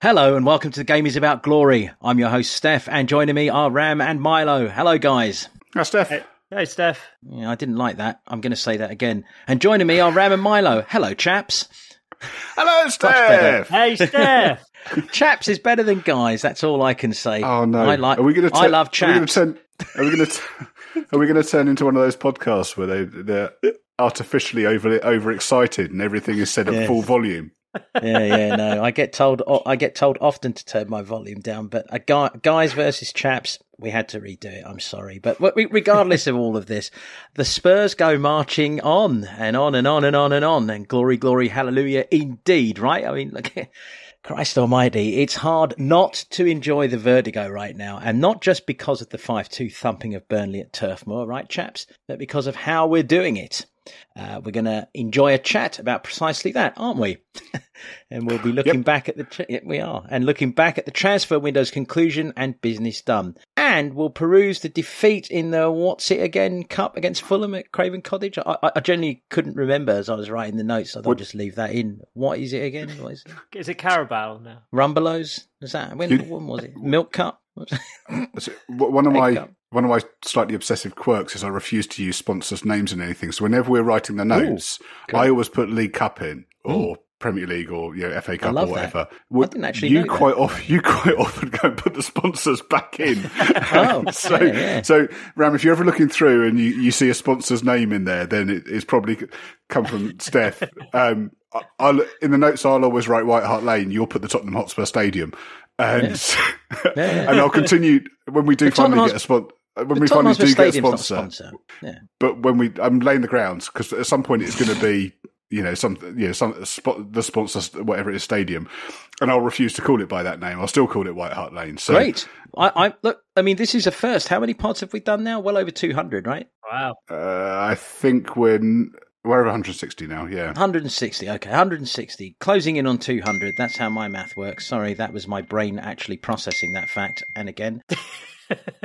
Hello and welcome to the Game is About Glory. I'm your host Steff, and joining me are Ram and Milo. Hello, guys. Hi, Steff. Hey, hey Steff. Yeah, I didn't like that. I'm going to say that again. And joining me are Ram and Milo. Hello, chaps. Hello, Steff. Hey, Steff. chaps is better than guys. That's all I can say. Oh no! I like. Are we going to? I love chaps. Are we going to? Are we going to turn into one of those podcasts where they they're artificially over overexcited and everything is said at Yes. full volume? Yeah, yeah, no. I get told I get told often to turn my volume down, but a guy, guys versus chaps, we had to redo it. I'm sorry, but regardless of all of this, the Spurs go marching on and on and on and on and on, and glory, glory, hallelujah, indeed. Right? I mean, look. Christ Almighty, it's hard not to enjoy the vertigo right now, and not just because of the 5 2 thumping of Burnley at Turf Moor, right, chaps, but because of how we're doing it. Uh, we're going to enjoy a chat about precisely that, aren't we? and we'll be looking Yep. back at the tra- yeah, we are and looking back at the transfer window's conclusion and business done. And we'll peruse the defeat in the what's it again cup against Fulham at Craven Cottage. I, I, I generally couldn't remember as I was writing the notes, so I'll just leave that in. What is it again? What is it? Is it Carabao now? Rumbelows? Is that when, You- when was it? Milk Cup? So, w- One of my cup. One of my slightly obsessive quirks is I refuse to use sponsors' names in anything. So whenever we're writing the notes, good. I always put League Cup in or Premier League or you know, FA Cup or whatever. I didn't actually you quite often you quite often go and put the sponsors back in. Oh, so yeah, yeah. so Ram, if you're ever looking through and you, you see a sponsor's name in there, then it, it's probably come from Steff. Um, I- I'll, in the notes, I'll always write White Hart Lane. You'll put the Tottenham Hotspur Stadium, and yeah. and I'll continue when we do finally Hotspur- get a sponsor. When The we finally Hotspur do get a Stadium's not sponsor, sponsor. Yeah. but when we, I'm laying the grounds because at some point it's going to be, you know, some, you know, some spot the sponsor, whatever it is, stadium, and I'll refuse to call it by that name. I'll still call it White Hart Lane. So Great. I, I look. I mean, this is a first. How many pods have we done now? Well over two hundred, right? Wow. uh, I think we're n- we're over 160 now. Yeah. 160. Okay, 160. Closing in on 200. That's how my math works. Sorry, that was my brain actually processing that fact. And again,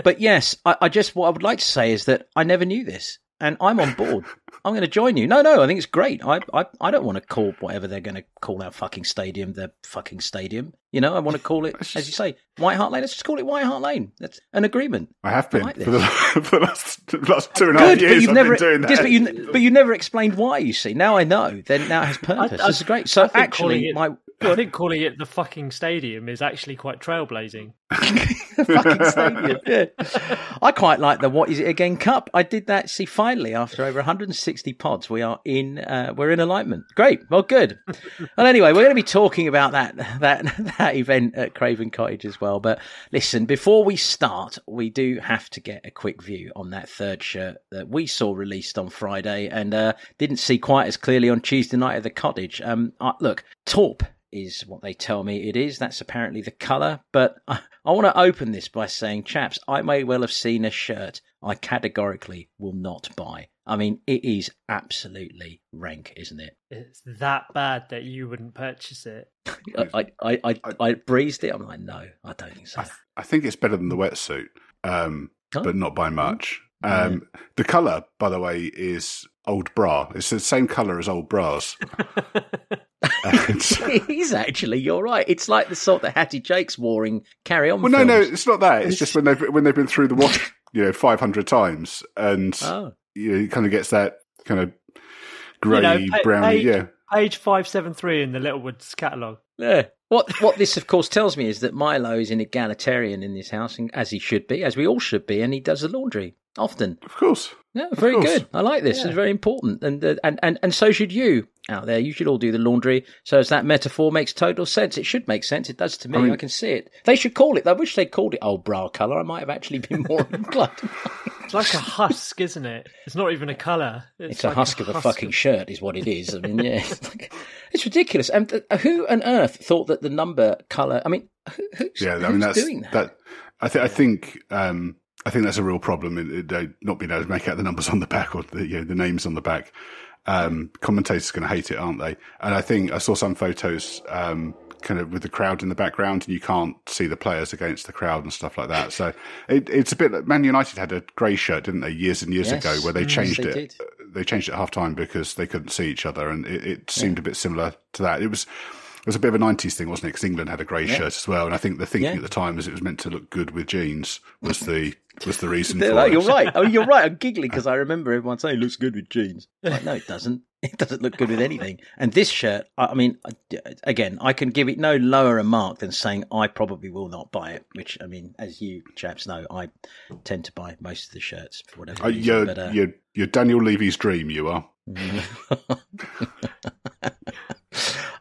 but yes, I, I just what I would like to say is that I never knew this, and I'm on board. I'm going to join you. No, no, I think it's great. I, I, I don't want to call whatever they're going to call our fucking stadium their fucking stadium. You know, I want to call it, as you say, White Hart Lane. Let's just call it White Hart Lane. That's an agreement. I have been like for, the, for the last, the last two and a half Good, but years. you've I've never, been doing that. yes, but you, but you never explained why. You see, now I know. Then now it has purpose. I- this is great. So I actually, it- my I think calling it the fucking stadium is actually quite trailblazing. fucking stadium. Yeah. I quite like the what is it again cup. I did that. See, finally, after over 160 pods, we are in. Uh, we're in alignment. Great. Well, good. well, anyway, we're going to be talking about that that that event at Craven Cottage as well. But listen, before we start, we do have to get a quick view on that third shirt that we saw released on Friday and uh, didn't see quite as clearly on Tuesday night at the cottage. Um, uh, look, taupe is what they tell me it is. That's apparently the colour. But I, I want to open this by saying, chaps, I may well have seen a shirt I categorically will not buy. I mean, it is absolutely rank, isn't it? It's that bad that you wouldn't purchase it. I, I, I, I, I breezed it. I'm like, no, I don't think so. I, th- I think it's better than the wetsuit, um, Oh. but not by much. Yeah. Um, The colour, by the way, is old bra. It's the same colour as old bras. And- it is actually. You're right. It's like the sort that Hattie Jacques wore in Carry On. well, no, no, it's not that. It's just when they've when they've been through the wash, you know, five hundred times, and Oh, you know, it kind of gets that kind of grey, know, pa- browny. page- yeah, Page 573 in the Littlewoods catalogue. Yeah. What what this of course tells me is that Milo is an egalitarian in this house, and as he should be, as we all should be, and he does the laundry often. of course. Yeah, very course. good. I like this. Yeah. It's very important, and uh, and and and so should you out there. You should all do the laundry. So as that metaphor makes total sense. It should make sense. It does to me. I, I can see it. They should call it. I wish they called it old bra colour. I might have actually been more inclined. It's like a husk, isn't it? It's not even a colour. It's, a like husk of a fucking shirt, is what it is. I mean, yeah, it's, like- it's ridiculous. And uh, who on earth thought that the number colour? I mean, who, who's, Yeah, who's I mean that's doing that? I, th- I think um, I think that's a real problem. In, in, uh, not being able to make out the numbers on the back or the you know, the names on the back. Um, commentators are going to hate it, aren't they? And I think I saw some photos um, kind of with the crowd in the background, and you can't see the players against the crowd and stuff like that. So it, it's a bit. like Man United had a grey shirt, didn't they, years and years Yes. ago, where they Yes, changed they it. did. They changed it at half time because they couldn't see each other, and it, it seemed a bit similar to that. It was. It was a bit of a '90s thing, wasn't it? Because England had a grey Yeah. shirt as well, and I think the thinking Yeah. at the time was it was meant to look good with jeans was the was the reason for like, it. you're right. Oh, you're right. I'm giggling because I remember everyone saying it looks good with jeans. Like, no, it doesn't. It doesn't look good with anything. And this shirt, I I mean, again, I can give it no lower a mark than saying I probably will not buy it. Which, I mean, as you chaps know, I tend to buy most of the shirts for whatever Uh, reason. you're, but, uh, you're, you're Daniel Levy's dream. You are.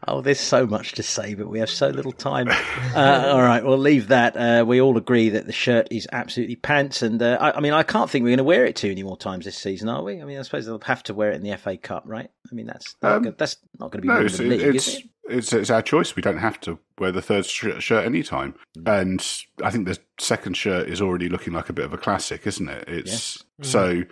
oh, there's so much to say, but we have so little time. Uh, all right, we'll leave that. Uh, we all agree that the shirt is absolutely pants, and uh, I, I mean, I can't think we're going to wear it too many more times this season, are we? I mean, I suppose they'll have to wear it in the FA Cup, right? I mean, that's not Um, go- that's not going to be No, it's the league, it's, it? it's it's our choice. We don't have to wear the third sh- shirt anytime. Mm. And I think the second shirt is already looking like a bit of a classic, isn't it? It's Mm. so.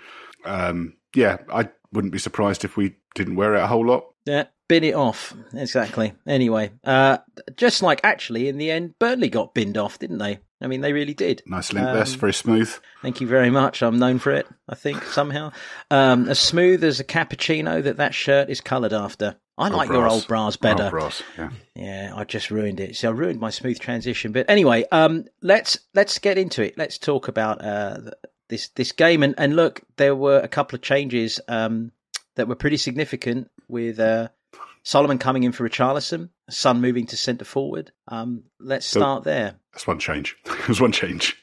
Um, yeah, I wouldn't be surprised if we didn't wear it a whole lot. Yeah, bin it off. Exactly. Anyway, uh, just like actually in the end, Burnley got binned off, didn't they? I mean, they really did. Nice link there, Um, very smooth. Thank you very much. I'm known for it, I think, somehow. Um, as smooth as a cappuccino that that shirt is coloured after. I like your old bras better. Oh, brass, yeah. Yeah, I just ruined it. So I ruined my smooth transition. But anyway, um, let's let's get into it. Let's talk about uh, this this game. And, and look, there were a couple of changes um, that were pretty significant with uh, Solomon coming in for Richarlison, Son moving to centre forward. Um, let's start there. That's one change. There's one change.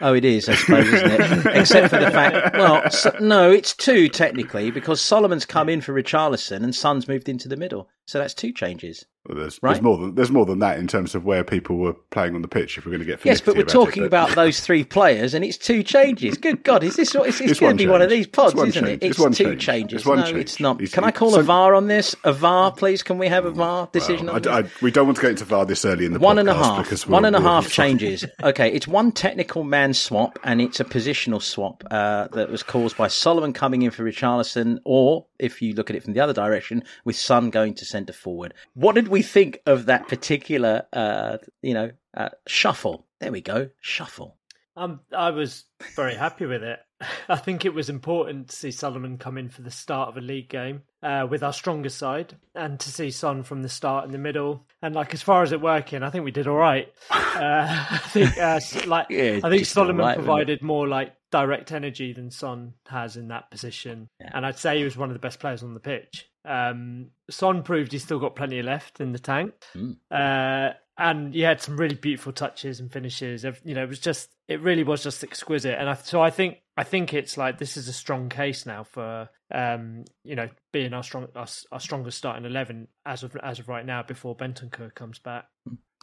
Oh, it is, I suppose, isn't it? Except for the fact, well, so, no, it's two technically because Solomon's come in for Richarlison and Son's moved into the middle, so that's two changes. There's, Right. there's more than there's more than that in terms of where people were playing on the pitch. If we're going to get Yes, but we're about talking it, but- about those three players, and it's two changes. Good God, is this what it's, it's, It's going to be one of these pods, isn't change. it? It's one two change. changes. It's one no, change. it's not. It's- Can I it's call a VAR on this? A VAR, please? Can we have a VAR decision Well, on I? I, we don't want to get into VAR this early in the One and a half. because One and a half changes. Okay, it's one technical man swap and it's a positional swap uh, that was caused by Solomon coming in for Richarlison, or if you look at it from the other direction, with Son going to centre forward. What did we think of that particular, uh, you know, uh, shuffle? There we go, shuffle. Um, I was very happy with it. I think it was important to see Solomon come in for the start of a league game uh, with our strongest side, and to see Son from the start in the middle. And like as far as it working, I think we did all right. Uh, I think uh, like Yeah, I think Solomon right, provided more like direct energy than Son has in that position, Yeah. and I'd say he was one of the best players on the pitch. Um, Son proved he's still got plenty left in the tank. Mm. Uh, and he had some really beautiful touches and finishes. You know, it was just, it really was just exquisite. And I, so I think, I think it's like this is a strong case now for, um, you know, being our strong, our, our strongest starting eleven as of as of right now before Bentancur comes back.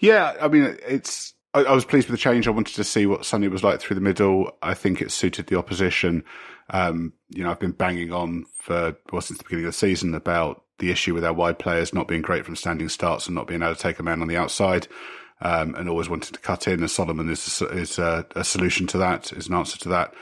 Yeah, I mean, it's. I, I was pleased with the change. I wanted to see what Sonny was like through the middle. I think it suited the opposition. Um, you know, I've been banging on for well since the beginning of the season about the issue with our wide players not being great from standing starts and not being able to take a man on the outside. Um, and always wanting to cut in, and Solomon is is a, a solution to that, is an answer to that.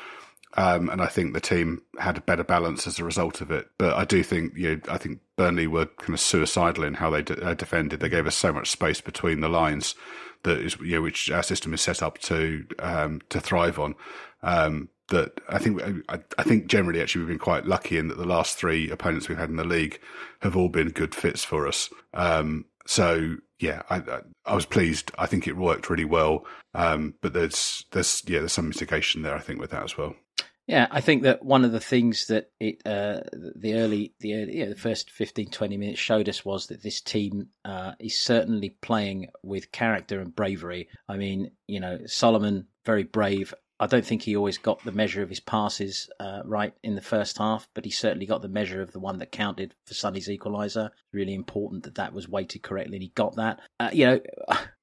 Um, and I think the team had a better balance as a result of it. But I do think, you know, I think Burnley were kind of suicidal in how they de- uh, defended. They gave us so much space between the lines that is, you know, which our system is set up to um, to thrive on. Um, that I think I, I think generally actually we've been quite lucky in that the last three opponents we've had in the league have all been good fits for us. Um, so yeah, I, I, I was pleased. I think it worked really well. Um, but there's there's yeah there's some mitigation there I think with that as well. Yeah, I think that one of the things that it uh, the early the early, yeah, the first 15, 20 minutes showed us was that this team uh, is certainly playing with character and bravery. I mean, you know, Solomon very brave. I don't think he always got the measure of his passes uh, right in the first half, but he certainly got the measure of the one that counted for Sonny's equaliser. Really important that that was weighted correctly, and he got that. Uh, you know,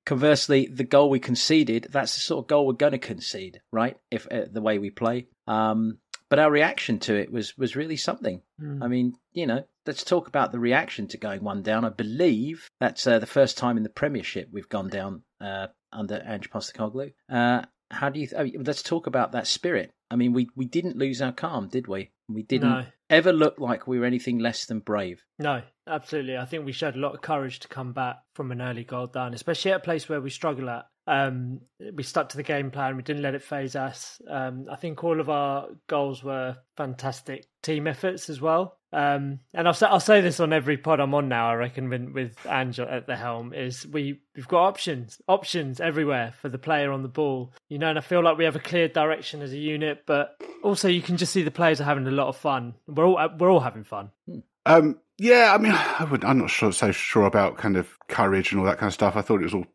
conversely, the goal we conceded, that's the sort of goal we're going to concede, right? If uh, the way we play. Um, but our reaction to it was was really something. Hmm. I mean, you know, let's talk about the reaction to going one down. I believe that's uh, the first time in the Premiership we've gone down uh, under Ange Postecoglou. Uh, how do you? I mean, let's talk about that spirit. I mean, we we didn't lose our calm, did we? We didn't No. ever look like we were anything less than brave. No, absolutely. I think we showed a lot of courage to come back from an early goal down, especially at a place where we struggle at. Um, we stuck to the game plan. We didn't let it phase us. Um, I think all of our goals were fantastic team efforts as well. Um, and I'll say, I'll say this on every pod I'm on now. I reckon with, Ange at the helm is we we've got options, options everywhere for the player on the ball. You know, and I feel like we have a clear direction as a unit, but also you can just see the players are having a lot of fun. We're all we're all having fun. Um, yeah, I mean, I would, I'm not sure, so sure about kind of courage and all that kind of stuff. I thought it was all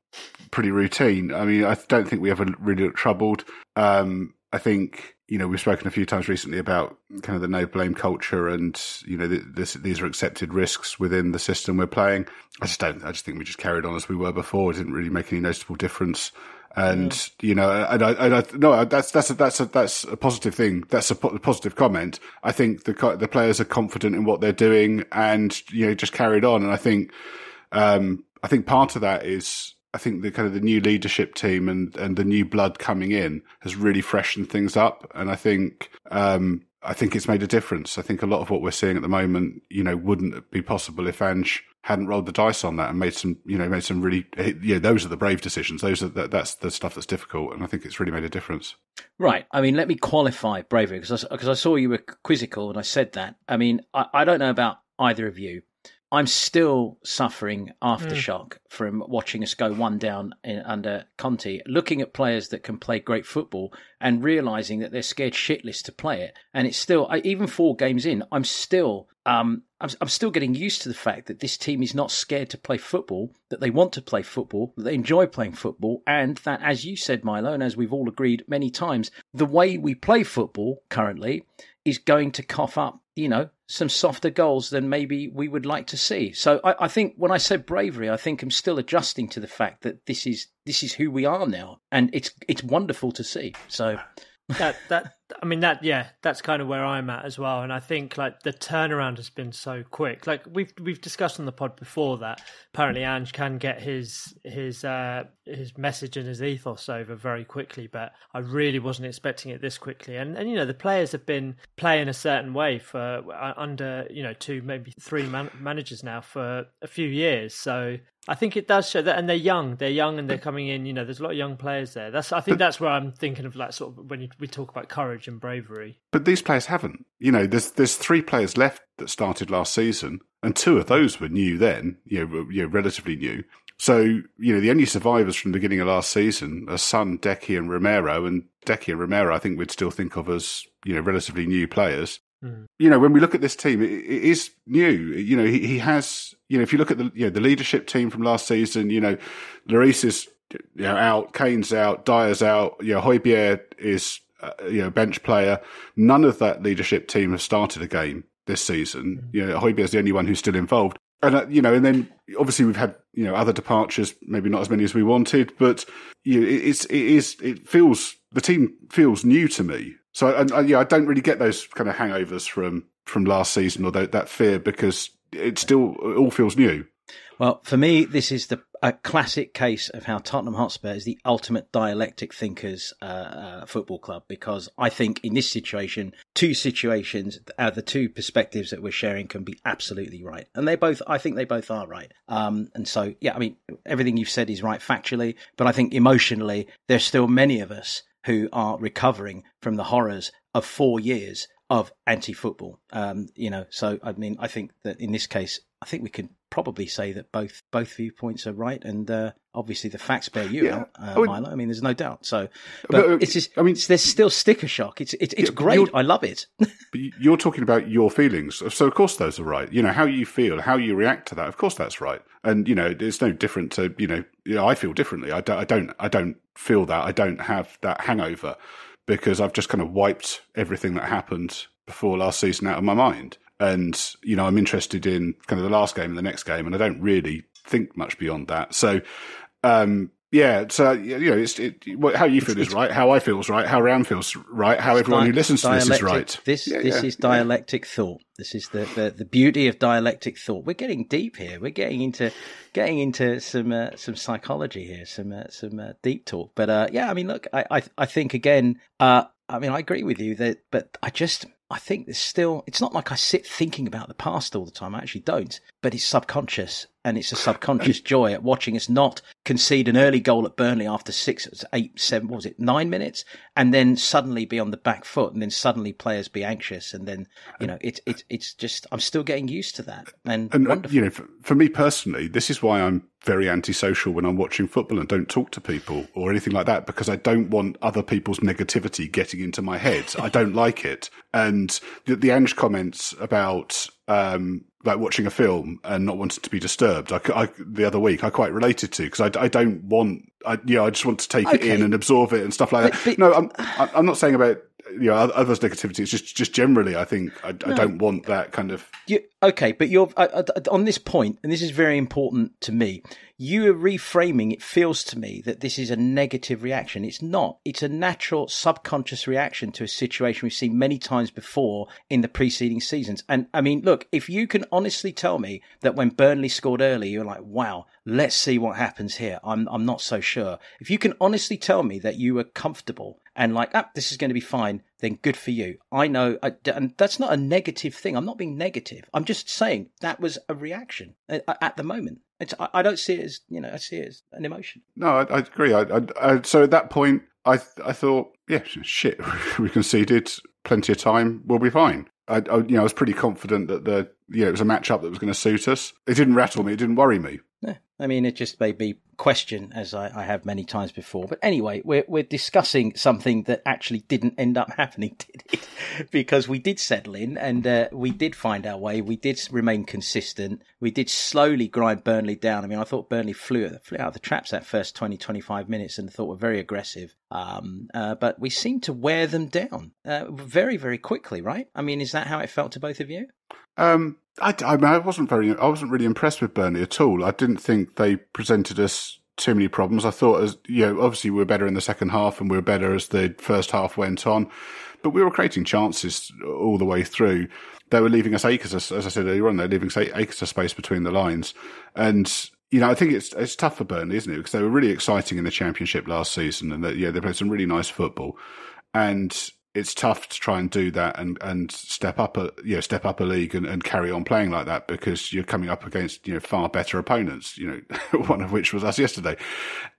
pretty routine. I mean, I don't think we ever really looked troubled. Um, I think you know we've spoken a few times recently about kind of the no blame culture, and you know this, these are accepted risks within the system we're playing. I just don't. I just think we just carried on as we were before. It didn't really make any noticeable difference. And mm. you know, and I, and I, no, that's that's a, that's a, that's a positive thing. That's a positive comment. I think the the players are confident in what they're doing, and you know, just carried on. And I think, um, I think part of that is I think the kind of the new leadership team and, and the new blood coming in has really freshened things up. And I think, um, I think it's made a difference. I think a lot of what we're seeing at the moment, you know, wouldn't be possible if Ange hadn't rolled the dice on that and made some, you know, made some really, yeah, those are the brave decisions. Those are the, that's the stuff that's difficult, and I think it's really made a difference. Right. I mean, let me qualify bravery because I, because I saw you were quizzical and I said that. I mean, I, I don't know about either of you, I'm still suffering aftershock mm. from watching us go one down in, under Conte, looking at players that can play great football and realizing that they're scared shitless to play it. And it's still, even four games in, I'm still, um, I'm, I'm still getting used to the fact that this team is not scared to play football, that they want to play football, that they enjoy playing football, and that, as you said, Milo, and as we've all agreed many times, the way we play football currently is going to cough up, you know, some softer goals than maybe we would like to see. So I, I, think when I said bravery, I think I'm still adjusting to the fact that this is this is who we are now, and it's it's wonderful to see. So that that I mean that yeah, that's kind of where I'm at as well. And I think like the turnaround has been so quick. Like we've we've discussed on the pod before that apparently Ange can get his his uh his message and his ethos over very quickly, but I really wasn't expecting it this quickly. And and you know the players have been playing a certain way for uh, under you know two maybe three man- managers now for a few years. So I think it does show that, and they're young. They're young, and they're coming in. You know, there's a lot of young players there. That's I think that's where I'm thinking of, like sort of when you, we talk about courage and bravery. But these players haven't. You know, there's there's three players left that started last season, and two of those were new then. You know, you know relatively new. So you know, the only survivors from the beginning of last season are Son, Deki, and Romero. And Deki and Romero, I think we'd still think of as you know relatively new players. Mm. You know, when we look at this team, it, it is new. You know, he, he has. You know, if you look at the you know the leadership team from last season, you know, Lloris is you know, out, Kane's out, Dier's out. You know, Højbjerg is uh, you know bench player. None of that leadership team have started a game this season. Mm. You know, Højbjerg's the only one who's still involved. And uh, you know, and then obviously we've had you know other departures, maybe not as many as we wanted, but you know, it, it's it is it feels the team feels new to me. So, yeah, I don't really get those kind of hangovers from from last season or that, that fear because it still it all feels new. Well, for me, this is the a classic case of how Tottenham Hotspur is the ultimate dialectic thinkers uh, uh, football club because I think in this situation, two situations, uh, the two perspectives that we're sharing can be absolutely right, and they both, I think they both are right. Um, and so, yeah, I mean, everything you've said is right factually, but I think emotionally, there's still many of us who are recovering from the horrors of four years of anti-football. Um, you know, so I mean, I think that in this case, I think we can probably say that both both viewpoints are right, and uh, obviously the facts bear you yeah. out, uh, I mean, Milo. I mean, there's no doubt. So, but, but uh, it's just, I mean, there's still sticker shock. It's it's, it's yeah, great. I love it. but you're talking about your feelings, so of course those are right. You know how you feel, how you react to that. Of course that's right, and you know it's no different to you know. You know I feel differently. I don't. I don't. I don't feel that. I don't have that hangover because I've just kind of wiped everything that happened before last season out of my mind. And, you know, I'm interested in kind of the last game and the next game, and I don't really think much beyond that. So, um, yeah, so you know, it's it, how you feel is right, how I feel is right, how Ram feels right, how everyone who listens to this is right. This yeah, this yeah, is dialectic yeah. thought. This is the, the, the beauty of dialectic thought. We're getting deep here. We're getting into getting into some uh, some psychology here, some uh, some uh, deep talk. But uh, yeah, I mean, look, I I, I think again, uh, I mean, I agree with you that, but I just I think there's still, it's not like I sit thinking about the past all the time. I actually don't, but it's subconscious. And it's a subconscious joy at watching us not concede an early goal at Burnley after six, eight, seven, what was it, nine minutes, and then suddenly be on the back foot, and then suddenly players be anxious, and then you know it's it's it's just I'm still getting used to that, and, and wonderful. you know, for, for me personally, this is why I'm very antisocial when I'm watching football and don't talk to people or anything like that because I don't want other people's negativity getting into my head. I don't like it. And the, the Ange comments about um, like watching a film and not wanting to be disturbed. I, I, the other week, I quite related to because I, I don't want, I, you know, I just want to take Okay. it in and absorb it and stuff like But- that. but- no, I'm, I'm not saying about you know others' negativity. It's just just generally, I think I, I don't want that kind of. You, okay, but you're uh, on this point, and this is very important to me. You are reframing. It feels to me that this is a negative reaction. It's not. It's a natural subconscious reaction to a situation we've seen many times before in the preceding seasons. And I mean, look, if you can honestly tell me that when Burnley scored early, you're like, "Wow, let's see what happens here." I'm I'm not so sure. If you can honestly tell me that you were comfortable and like, ah, this is going to be fine, then good for you. I know, I, and that's not a negative thing. I'm not being negative. I'm just saying that was a reaction at, the moment. It's, I, I don't see it as, you know, I see it as an emotion. No, I, I agree. I, so at that point, I I thought, yeah, shit, we conceded, plenty of time, we'll be fine. I, I you know I was pretty confident that the you know it was a matchup that was going to suit us. It didn't rattle me. It didn't worry me. I mean, it just made me question, as I, I have many times before. But anyway, we're we're discussing something that actually didn't end up happening, did it? because we did settle in and uh, we did find our way. We did remain consistent. We did slowly grind Burnley down. I mean, I thought Burnley flew flew out of the traps that first 20, 25 minutes, and thought were very aggressive. Um, uh, but we seemed to wear them down uh, very, very quickly, right? I mean, is that how it felt to both of you? Um, I, I, mean, I wasn't very, I wasn't really impressed with Burnley at all. I didn't think they presented us too many problems. I thought, as you know, obviously we were better in the second half, and we were better as the first half went on. But we were creating chances all the way through. They were leaving us acres, of, as I said earlier on. They're leaving acres of space between the lines, and you know, I think it's it's tough for Burnley, isn't it? Because they were really exciting in the Championship last season, and that yeah, they played some really nice football, and it's tough to try and do that and, and step up a you know step up a league and, and carry on playing like that because you're coming up against you know far better opponents. You know, one of which was us yesterday,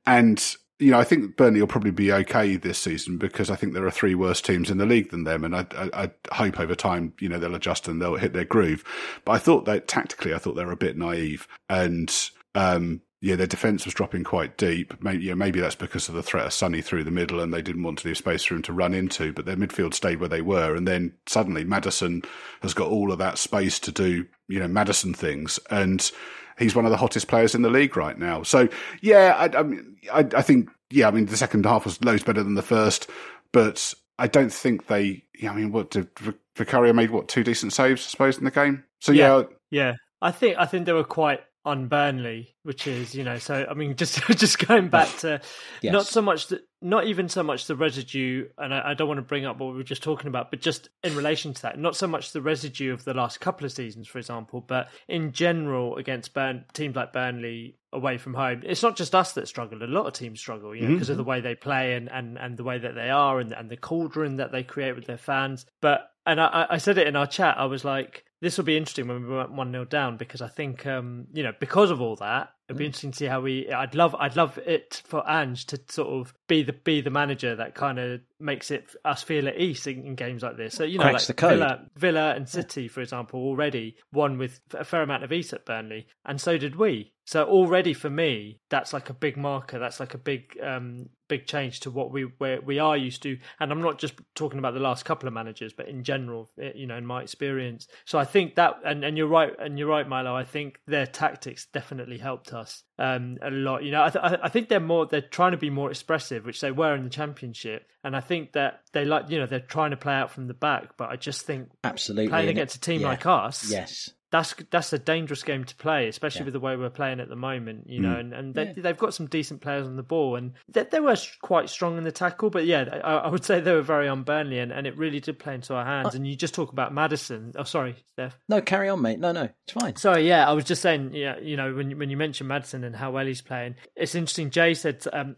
and you know I think Burnley will probably be okay this season because I think there are three worse teams in the league than them, and I, I, I hope over time you know they'll adjust and they'll hit their groove. But I thought that tactically, I thought they were a bit naive and. Um, yeah, their defence was dropping quite deep. Maybe, yeah, maybe that's because of the threat of Sonny through the middle, and they didn't want to leave space for him to run into. But their midfield stayed where they were, and then suddenly Maddison has got all of that space to do, you know, Maddison things, and he's one of the hottest players in the league right now. So yeah, I, I mean, I, I think yeah, I mean the second half was loads better than the first, but I don't think they. Yeah, I mean, what did Vicario made? What two decent saves, I suppose, in the game. So yeah, yeah, I think I think they were quite on Burnley, which is you know, so I mean, just just going back to Yes. not so much the, not even so much the residue, and I, I don't want to bring up what we were just talking about, but just in relation to that, not so much the residue of the last couple of seasons, for example, but in general against Burn, teams like Burnley away from home. It's not just us that struggle; a lot of teams struggle, you know, mm-hmm. because of the way they play and, and, and the way that they are, and and the cauldron that they create with their fans. But and I, I said it in our chat, I was like, this will be interesting when we went one 0 down because I think um, you know because of all that it'd be interesting to see how we. I'd love I'd love it for Ange to sort of be the be the manager that kind of makes it us feel at ease in, in games like this. So you know, Cracks like the. Villa, Villa and City, for example, already won with a fair amount of ease at Burnley, and so did we. So already for me, that's like a big marker. That's like a big um, big change to what we where we are used to. And I'm not just talking about the last couple of managers, but in general, eh, you know, in my experience. So I think that, and, and you're right, and you're right, Milo. I think their tactics definitely helped us um, a lot. You know, I, th- I think they're more they're trying to be more expressive, which they were in the championship, and I think that they like you know they're trying to play out from the back. But I just think Absolutely. playing against a team yeah. like us, Yes. That's that's a dangerous game to play, especially Yeah. with the way we're playing at the moment. You know, and, and they, Yeah. they've got some decent players on the ball, and they, they were quite strong in the tackle. But yeah, I, I would say they were very on Burnley, and, and it really did play into our hands. and you just talk about Maddison. Oh, sorry, Steff. No, carry on, mate. No, no, it's fine. Sorry, yeah, I was just saying, yeah, you know, when you- when you mentioned Maddison and how well he's playing, it's interesting. Jay said, um,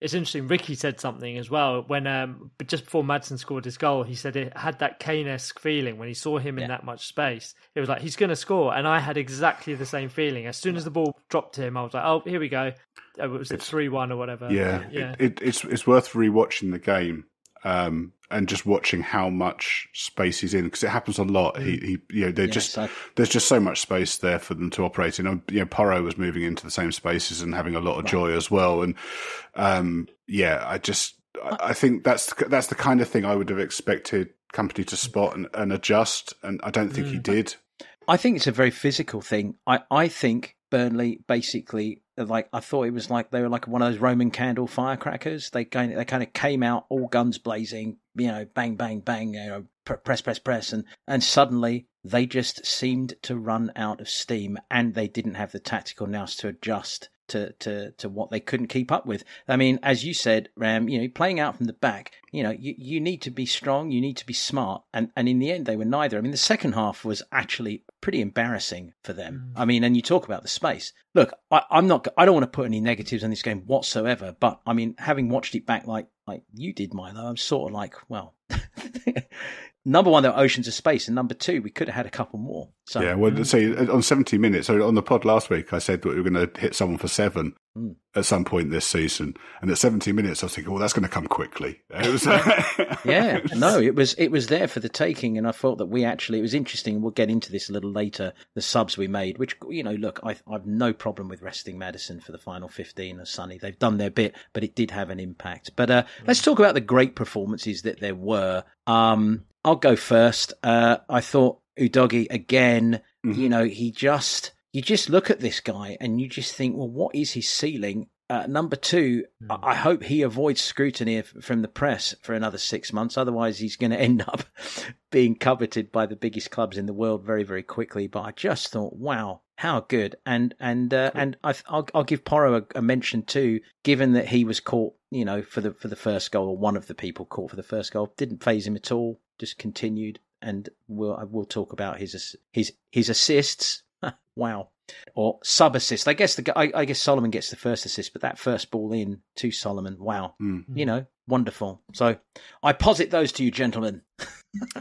it's interesting. Ricky said something as well when, um, but just before Maddison scored his goal, he said it had that Kane-esque feeling when he saw him in that much space. It was like he's going to score, and I had exactly the same feeling. As soon as the ball dropped to him, I was like, "Oh, here we go." It was it It's- three one or whatever? Yeah, yeah. It, it, it's it's worth rewatching the game um, and just watching how much space he's in because it happens a lot. He, he, you know, they Yes, just I- there's just so much space there for them to operate in. You know, Porro was moving into the same spaces and having a lot of joy as well. And um, yeah, I just I, think that's the, that's the kind of thing I would have expected Kompany to spot and, and adjust, and I don't think he did. I think it's a very physical thing. I, I think Burnley basically like I thought it was like they were like one of those Roman candle firecrackers. They kind they kind of came out all guns blazing, you know, bang bang bang, you know, pr- press press press, and and suddenly they just seemed to run out of steam, and they didn't have the tactical nous to adjust. To, to, to what they couldn't keep up with. I mean, as you said, Ram, you know, playing out from the back, you know, you, you need to be strong, you need to be smart. And, and in the end, they were neither. I mean, the second half was actually pretty embarrassing for them. Mm. I mean, and you talk about the space. Look, I, I'm not, I don't want to put any negatives on this game whatsoever, but I mean, having watched it back like, like you did, Milo, I'm sort of like, well, number one, there were oceans of space, and number two, we could have had a couple more. So, Yeah, well, see, on 70 minutes, so on the pod last week, I said that we were going to hit someone for seven Mm. at some point this season. And at 70 minutes, I was thinking, well, that's going to come quickly. It was, yeah, no, it was it was there for the taking, and I thought that we actually it was interesting. We'll get into this a little later. The subs we made, which you know, look, I, I've no problem with resting Maddison for the final fifteen or Sonny. They've done their bit, but it did have an impact. But uh, let's talk about the great performances that there were. Um, I'll go first. Uh, I thought Udogie again. You know, he just you just look at this guy and you just think, well, what is his ceiling? Uh, number two, I I hope he avoids scrutiny f- from the press for another six months. Otherwise, he's going to end up being coveted by the biggest clubs in the world very, very quickly. But I just thought, wow, how good! And and uh, and I, I'll, I'll give Porro a, a mention too, given that he was caught, you know, for the for the first goal, or one of the people caught for the first goal, didn't phase him at all. Just continued, and we'll I will talk about his his his assists. wow or sub assist. I guess the I, I guess Solomon gets the first assist, but that first ball in to Solomon, wow, Mm. you know, wonderful. So I posit those to you, gentlemen.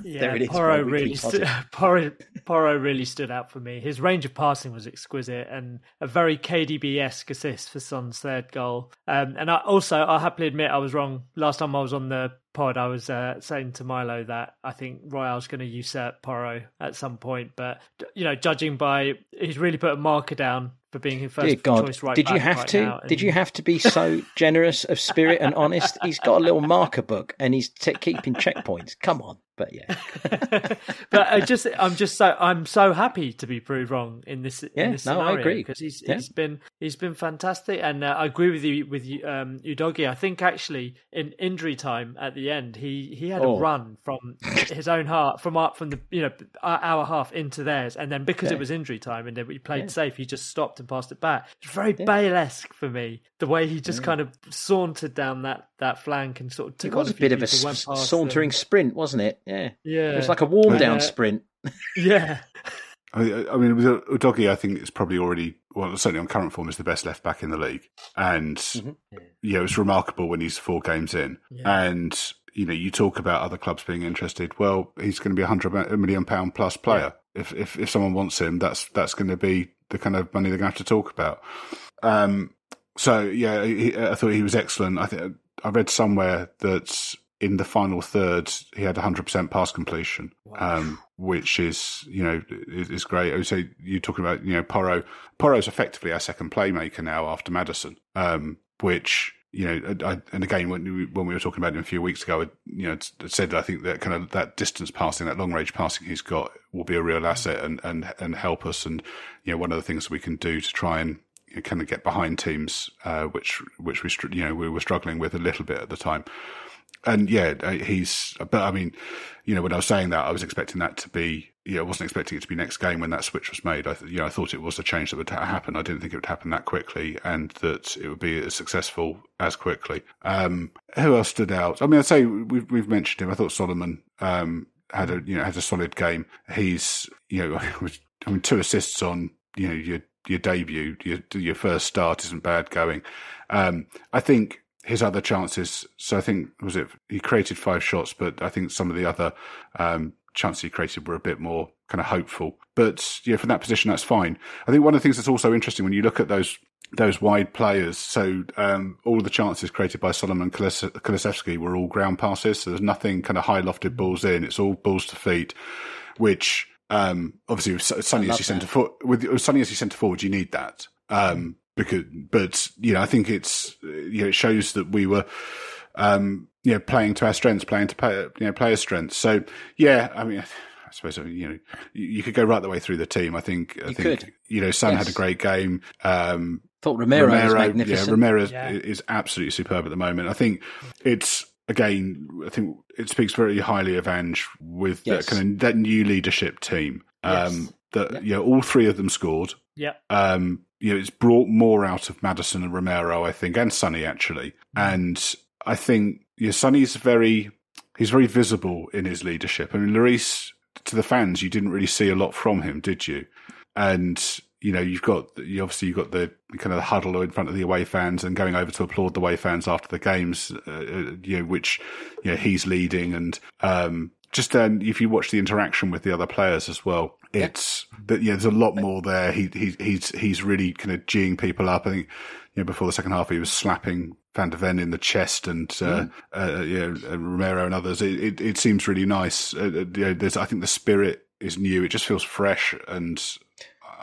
Yeah, There it is, Porro my weekly really stu- posit. Porro, Porro really stood out for me. His range of passing was exquisite and a very KDB esque assist for Son's third goal. Um, and I also, I'll happily admit, I was wrong. Last time I was on the pod, I was uh, saying to Milo that I think Royal's going to usurp Porro at some point. But you know, judging by he's really put a marker down for being his first Dear God, choice right did you have right to? now, Did you have to be so generous of spirit and honest? He's got a little marker book and he's t- keeping checkpoints. Come on, but yeah, but I just, I'm just so, I'm so happy to be proved wrong in this. Yeah, in this no, I agree. because he's Yeah. he's been he's been fantastic, and uh, I agree with you with you, um, Udogie. I think actually in injury time at the end, he he had Oh. a run from his own heart from our, from the you know our, our half into theirs, and then because Yeah. it was injury time and then we played Yeah. safe, he just stopped and passed it back. It's very Bale-esque for me, the way he just kind of sauntered down that that flank and sort of took it was on a few bit of a people, went s- past sauntering them. sprint, wasn't it? Yeah, Yeah, it was like a warm down Yeah. sprint. yeah. I, I mean, with Udogie, I think it's probably already, well, certainly on current form, is the best left back in the league. And, yeah, it's remarkable when he's four games in. And, you know, you talk about other clubs being interested. Well, he's going to be a hundred million pound plus player. If, if, if someone wants him, that's, that's going to be the kind of money they're going to have to talk about. Um, so yeah, he, I thought he was excellent. I think I read somewhere that in the final third he had 100% pass completion, um, which is you know is, is great. I would say you're talking about you know Porro. Porro's effectively our second playmaker now after Maddison, um, which. You know, I, and again, when we, when we were talking about him a few weeks ago, I, you know, said I think that kind of that distance passing, that long range passing he's got, will be a real asset and and and help us. And you know, one of the things we can do to try and you know, kind of get behind teams, uh, which which we you know we were struggling with a little bit at the time. And yeah, uh, he's. But I mean, you know, when I was saying that, I was expecting that to be. Yeah, I wasn't expecting it to be next game when that switch was made. I, th- you know, I thought it was a change that would ha- happen. I didn't think it would happen that quickly, and that it would be as successful as quickly. Um, who else stood out? I mean, I'd say we've we've mentioned him. I thought Solomon um, had a you know had a solid game. He's you know, I mean, two assists on you know your your debut, your your first start isn't bad going. Um, I think his other chances. So I think was it he created five shots, but I think some of the other um, chances he created were a bit more kind of hopeful. But yeah, from that position, that's fine. I think one of the things that's also interesting when you look at those those wide players. So um, all the chances created by Solomon Kulusevski were all ground passes. So there's nothing kind of high lofted balls in. It's all balls to feet, which um, obviously with Sonny as your centre forward, with Sonny as your centre forward, you need that. Um, because, but you know, I think it's you know it shows that we were. Um, you know, playing to our strengths, playing to play, you know, players' strengths. So, yeah, I mean, I suppose you know you could go right the way through the team. I think. I you think could. you know, Son yes. had a great game. Um, Thought Romero, Romero was magnificent. Yeah, Romero yeah. is absolutely superb at the moment. I think it's again. I think it speaks very highly of Ange with yes. that kind of that new leadership team. Um, yes. That yep. you know, all three of them scored. Yeah. Um, you know, it's brought more out of Maddison and Romero, I think, and Sonny actually. Mm. And I think yeah, Sonny's very he's very visible in his leadership. I mean, Lloris to the fans, you didn't really see a lot from him, did you? And you know, you've got you obviously you've got the kind of the huddle in front of the away fans and going over to applaud the away fans after the games, uh, uh you know, which you know he's leading and um, just then if you watch the interaction with the other players as well, it's that yeah, there's a lot more there. He he he's he's really kind of geeing people up. I think you know before the second half he was slapping Van de Ven in the chest and uh, mm. uh, you know, Romero and others. It, it, it seems really nice. Uh, uh, you know, there's I think the spirit is new. It just feels fresh and.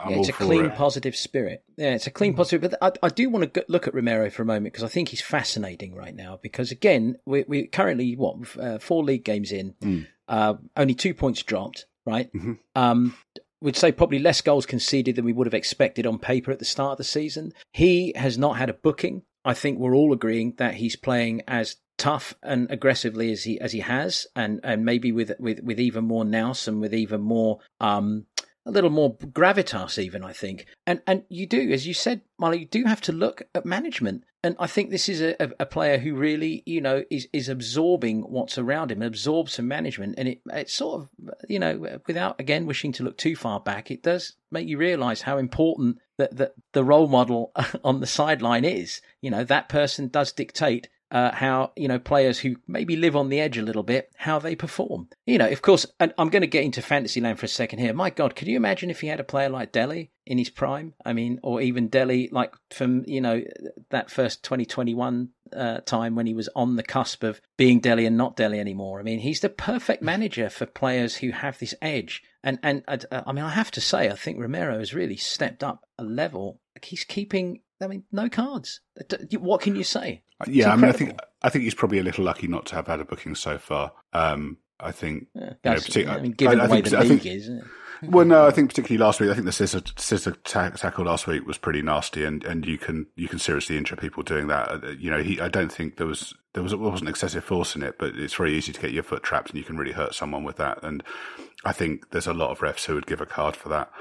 Yeah, it's a clean, it. positive spirit. Yeah, it's a clean, mm. positive. But I, I do want to look at Romero for a moment because I think he's fascinating right now. Because again, we, we currently what uh, four league games in, mm. Uh, only two points dropped. Right. Mm-hmm. Um, we'd say probably less goals conceded than we would have expected on paper at the start of the season. He has not had a booking I think we're all agreeing that he's playing as tough and aggressively as he as he has, and and maybe with with with even more nous and with even more um a little more gravitas even i think and and you do as you said molly you do have to look at management and i think this is a, a player who really you know is is absorbing what's around him absorbs some management. And it it's sort of you know without again wishing to look too far back it does make you realize how important that the, the role model on the sideline is. You know that person does dictate uh, how you know players who maybe live on the edge a little bit how they perform. You know, of course, and I'm going to get into fantasy land for a second here. My God, could you imagine if he had a player like Dele in his prime? I mean, or even Dele like from you know that first 2021 uh, time when he was on the cusp of being Dele and not Dele anymore. I mean, he's the perfect manager for players who have this edge. And and uh, I mean, I have to say, I think Romero has really stepped up a level. He's keeping I mean, no cards. What can you say? yeah, I mean, I think I think he's probably a little lucky not to have had a booking so far. Um, I think, yeah, you know, I mean, given I, the way the league think, is. Well, no, I think particularly last week. I think the scissor, scissor tackle last week was pretty nasty, and, and you can you can seriously injure people doing that. Uh, you know, he I don't think there was there was wasn't excessive force in it, but it's very easy to get your foot trapped, and you can really hurt someone with that. And I think there's a lot of refs who would give a card for that.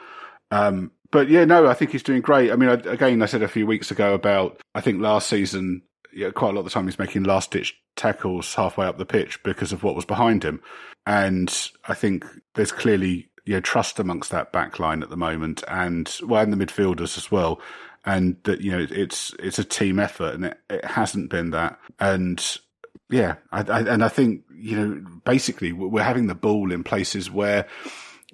Um, but yeah, no, I think he's doing great. I mean, I, again, I said a few weeks ago about I think last season, yeah, quite a lot of the time he's making last ditch tackles halfway up the pitch because of what was behind him, and I think there's clearly trust amongst that back line at the moment, and well, and the midfielders as well, and that you know it's it's a team effort, and it, it hasn't been that, and yeah, I, I, and I think you know basically we're having the ball in places where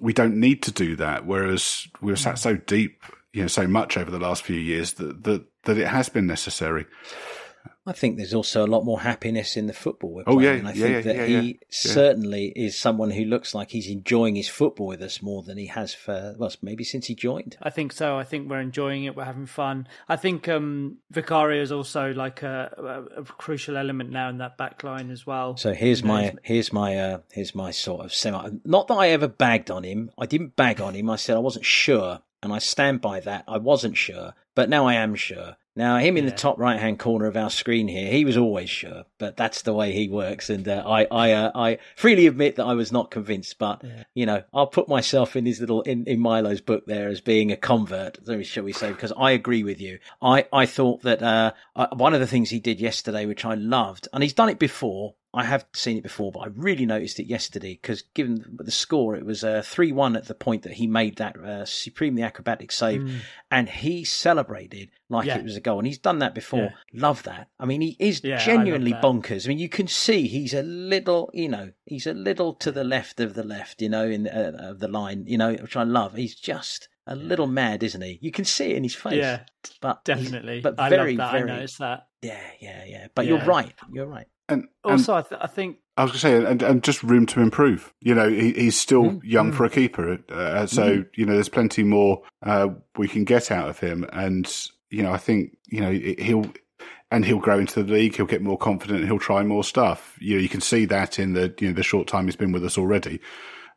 we don't need to do that. Whereas we've sat so deep, you know, so much over the last few years that that, that it has been necessary. I think there's also a lot more happiness in the football we're playing. Oh, yeah, and I yeah, think yeah, that yeah, he yeah. certainly is someone who looks like he's enjoying his football with us more than he has for, well, maybe since he joined. I think so. I think we're enjoying it. We're having fun. I think um, Vicario is also like a, a, a, crucial element now in that back line as well. So here's my, here's my, uh, here's my sort of semi, not that I ever bagged on him. I didn't bag on him. I said I wasn't sure and I stand by that. I wasn't sure, but now I am sure. Now, him in yeah. the top right hand corner of our screen here, he was always sure, but that's the way he works. And uh, I, I, uh, I freely admit that I was not convinced, but yeah. you know, I'll put myself in his little in, in Milo's book there as being a convert, shall we say? Because I agree with you. I, I thought that uh, uh, one of the things he did yesterday, which I loved, and he's done it before, I have seen it before, but I really noticed it yesterday because given the score, it was uh, 3 1 at the point that he made that uh, supremely acrobatic save Mm. and he celebrated like Yeah. it was a goal. And he's done that before. Love that. I mean, he is Yeah, genuinely that. bonkers. I mean, you can see he's a little, you know, he's a little to the left of the left, you know, in uh, of the line, you know, which I love. He's just a little mad, isn't he? You can see it in his face. Yeah, but definitely. But I very, love that. very, I noticed that. yeah, yeah, yeah. But you're right. You're right. And, and Also, I, th- I think I was going to say, and, and just room to improve. You know, he, he's still Mm, young for a keeper, uh, so Mm-hmm. you know, there's plenty more uh, we can get out of him. And you know, I think you know he'll and he'll grow into the league. He'll get more confident. He'll try more stuff. You know, you can see that in the you know the short time he's been with us already.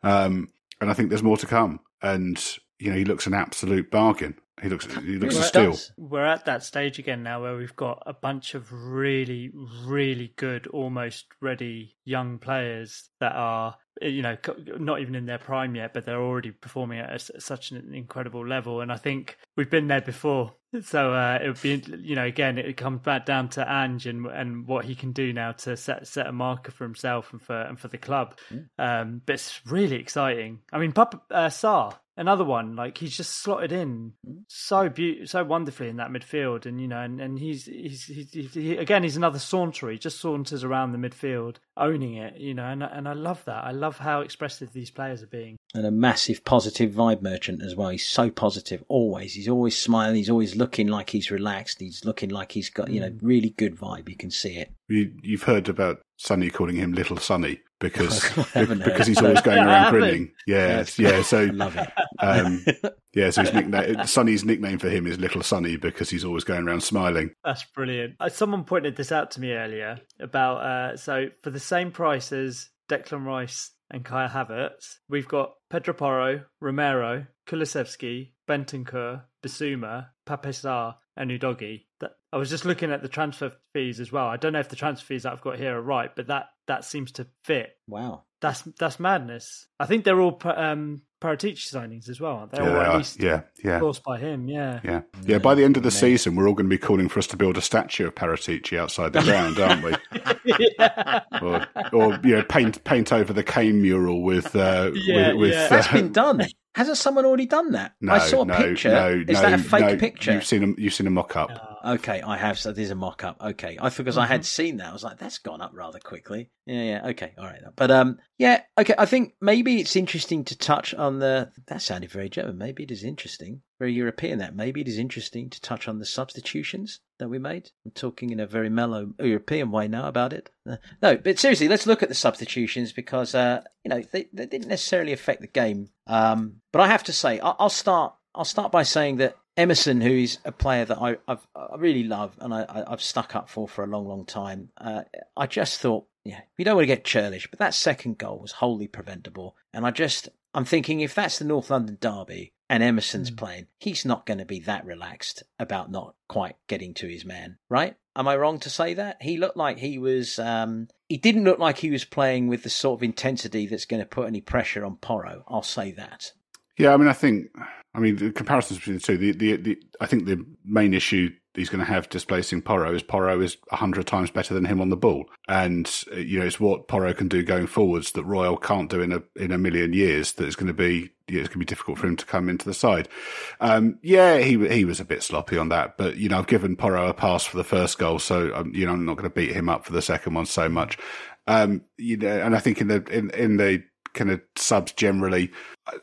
Um, and I think there's more to come. And you know, he looks an absolute bargain. He looks he looks He a steal. does. we're at that stage again now where we've got a bunch of really, really good, almost ready young players that are, you know, not even in their prime yet, but they're already performing at a s such an incredible level. And I think we've been there before. So uh, it would be, you know, again, it comes back down to Ange and and what he can do now to set set a marker for himself and for and for the club. Um, but it's really exciting. I mean, Papa uh, Sarr, another one, like he's just slotted in so be- so wonderfully in that midfield, and you know, and, and he's, he's, he's, he's he, again he's another saunterer. He just saunters around the midfield, owning it, you know, and and I love that. I love how expressive these players are being. and a massive positive vibe merchant as well. He's so positive always. He's always smiling. He's always looking like he's relaxed. He's looking like he's got, you know, Mm. really good vibe. You can see it. You, you've heard about Sonny calling him Little Sonny because I because he's always going around grinning. Yeah, yeah. So I love it. Um, yeah, so his nickname, Sonny's nickname for him is Little Sonny because he's always going around smiling. That's brilliant. Uh, someone pointed this out to me earlier about uh, so for the same price as Declan Rice and Kai Havertz, we've got Pedro Porro, Romero, Kulusevski, Bentancur, Bissouma, Papesar, and Udogie. That I was just looking at the transfer fees as well. I don't know if the transfer fees that I've got here are right, but that that seems to fit. Wow. That's that's madness. I think they're all pa- um, Paratici signings as well, aren't they? Yeah, or at are. least yeah, yeah, forced by him. Yeah. yeah, yeah. By the end of the season, we're all going to be calling for us to build a statue of Paratici outside the ground, aren't we? yeah. Or, or you know, paint paint over the Kane mural with uh, Yeah, with, with yeah. That's uh, been done. Hasn't someone already done that? No, I saw a no, picture. No, Is no, that a fake no, picture? You've seen a you've seen a mock up. Okay, I have. So there's a mock up. Okay, I because I had Mm-hmm. seen that. I was like, that's gone up rather quickly. Yeah, yeah. Okay, all right. But um, yeah. Okay, I think maybe it's interesting to touch on the. That sounded very German. Maybe it is interesting, very European. That maybe it is interesting to touch on the substitutions that we made. I'm talking in a very mellow European way now about it. Uh, no, but seriously, let's look at the substitutions because uh, you know they, they didn't necessarily affect the game. Um, but I have to say, I'll, I'll start. I'll start by saying that Emerson, who is a player that I, I've, I really love and I, I've stuck up for for a long, long time, uh, I just thought, yeah, we don't want to get churlish, but that second goal was wholly preventable. And I just, I'm thinking if that's the North London derby and Emerson's playing, he's not going to be that relaxed about not quite getting to his man, right? Am I wrong to say that? He looked like he was, um, he didn't look like he was playing with the sort of intensity that's going to put any pressure on Porro. I'll say that. Yeah, I mean, I think, I mean, the comparisons between the two. The, the, the I think the main issue he's going to have displacing Porro is Porro is hundred times better than him on the ball, and uh, you know it's what Porro can do going forwards that Royal can't do in a in a million years. That it's going to be yeah, it's going to be difficult for him to come into the side. Um, yeah, he he was a bit sloppy on that, but you know I've given Porro a pass for the first goal, so um, you know I'm not going to beat him up for the second one so much. Um, you know, and I think in the in in the kind of subs generally.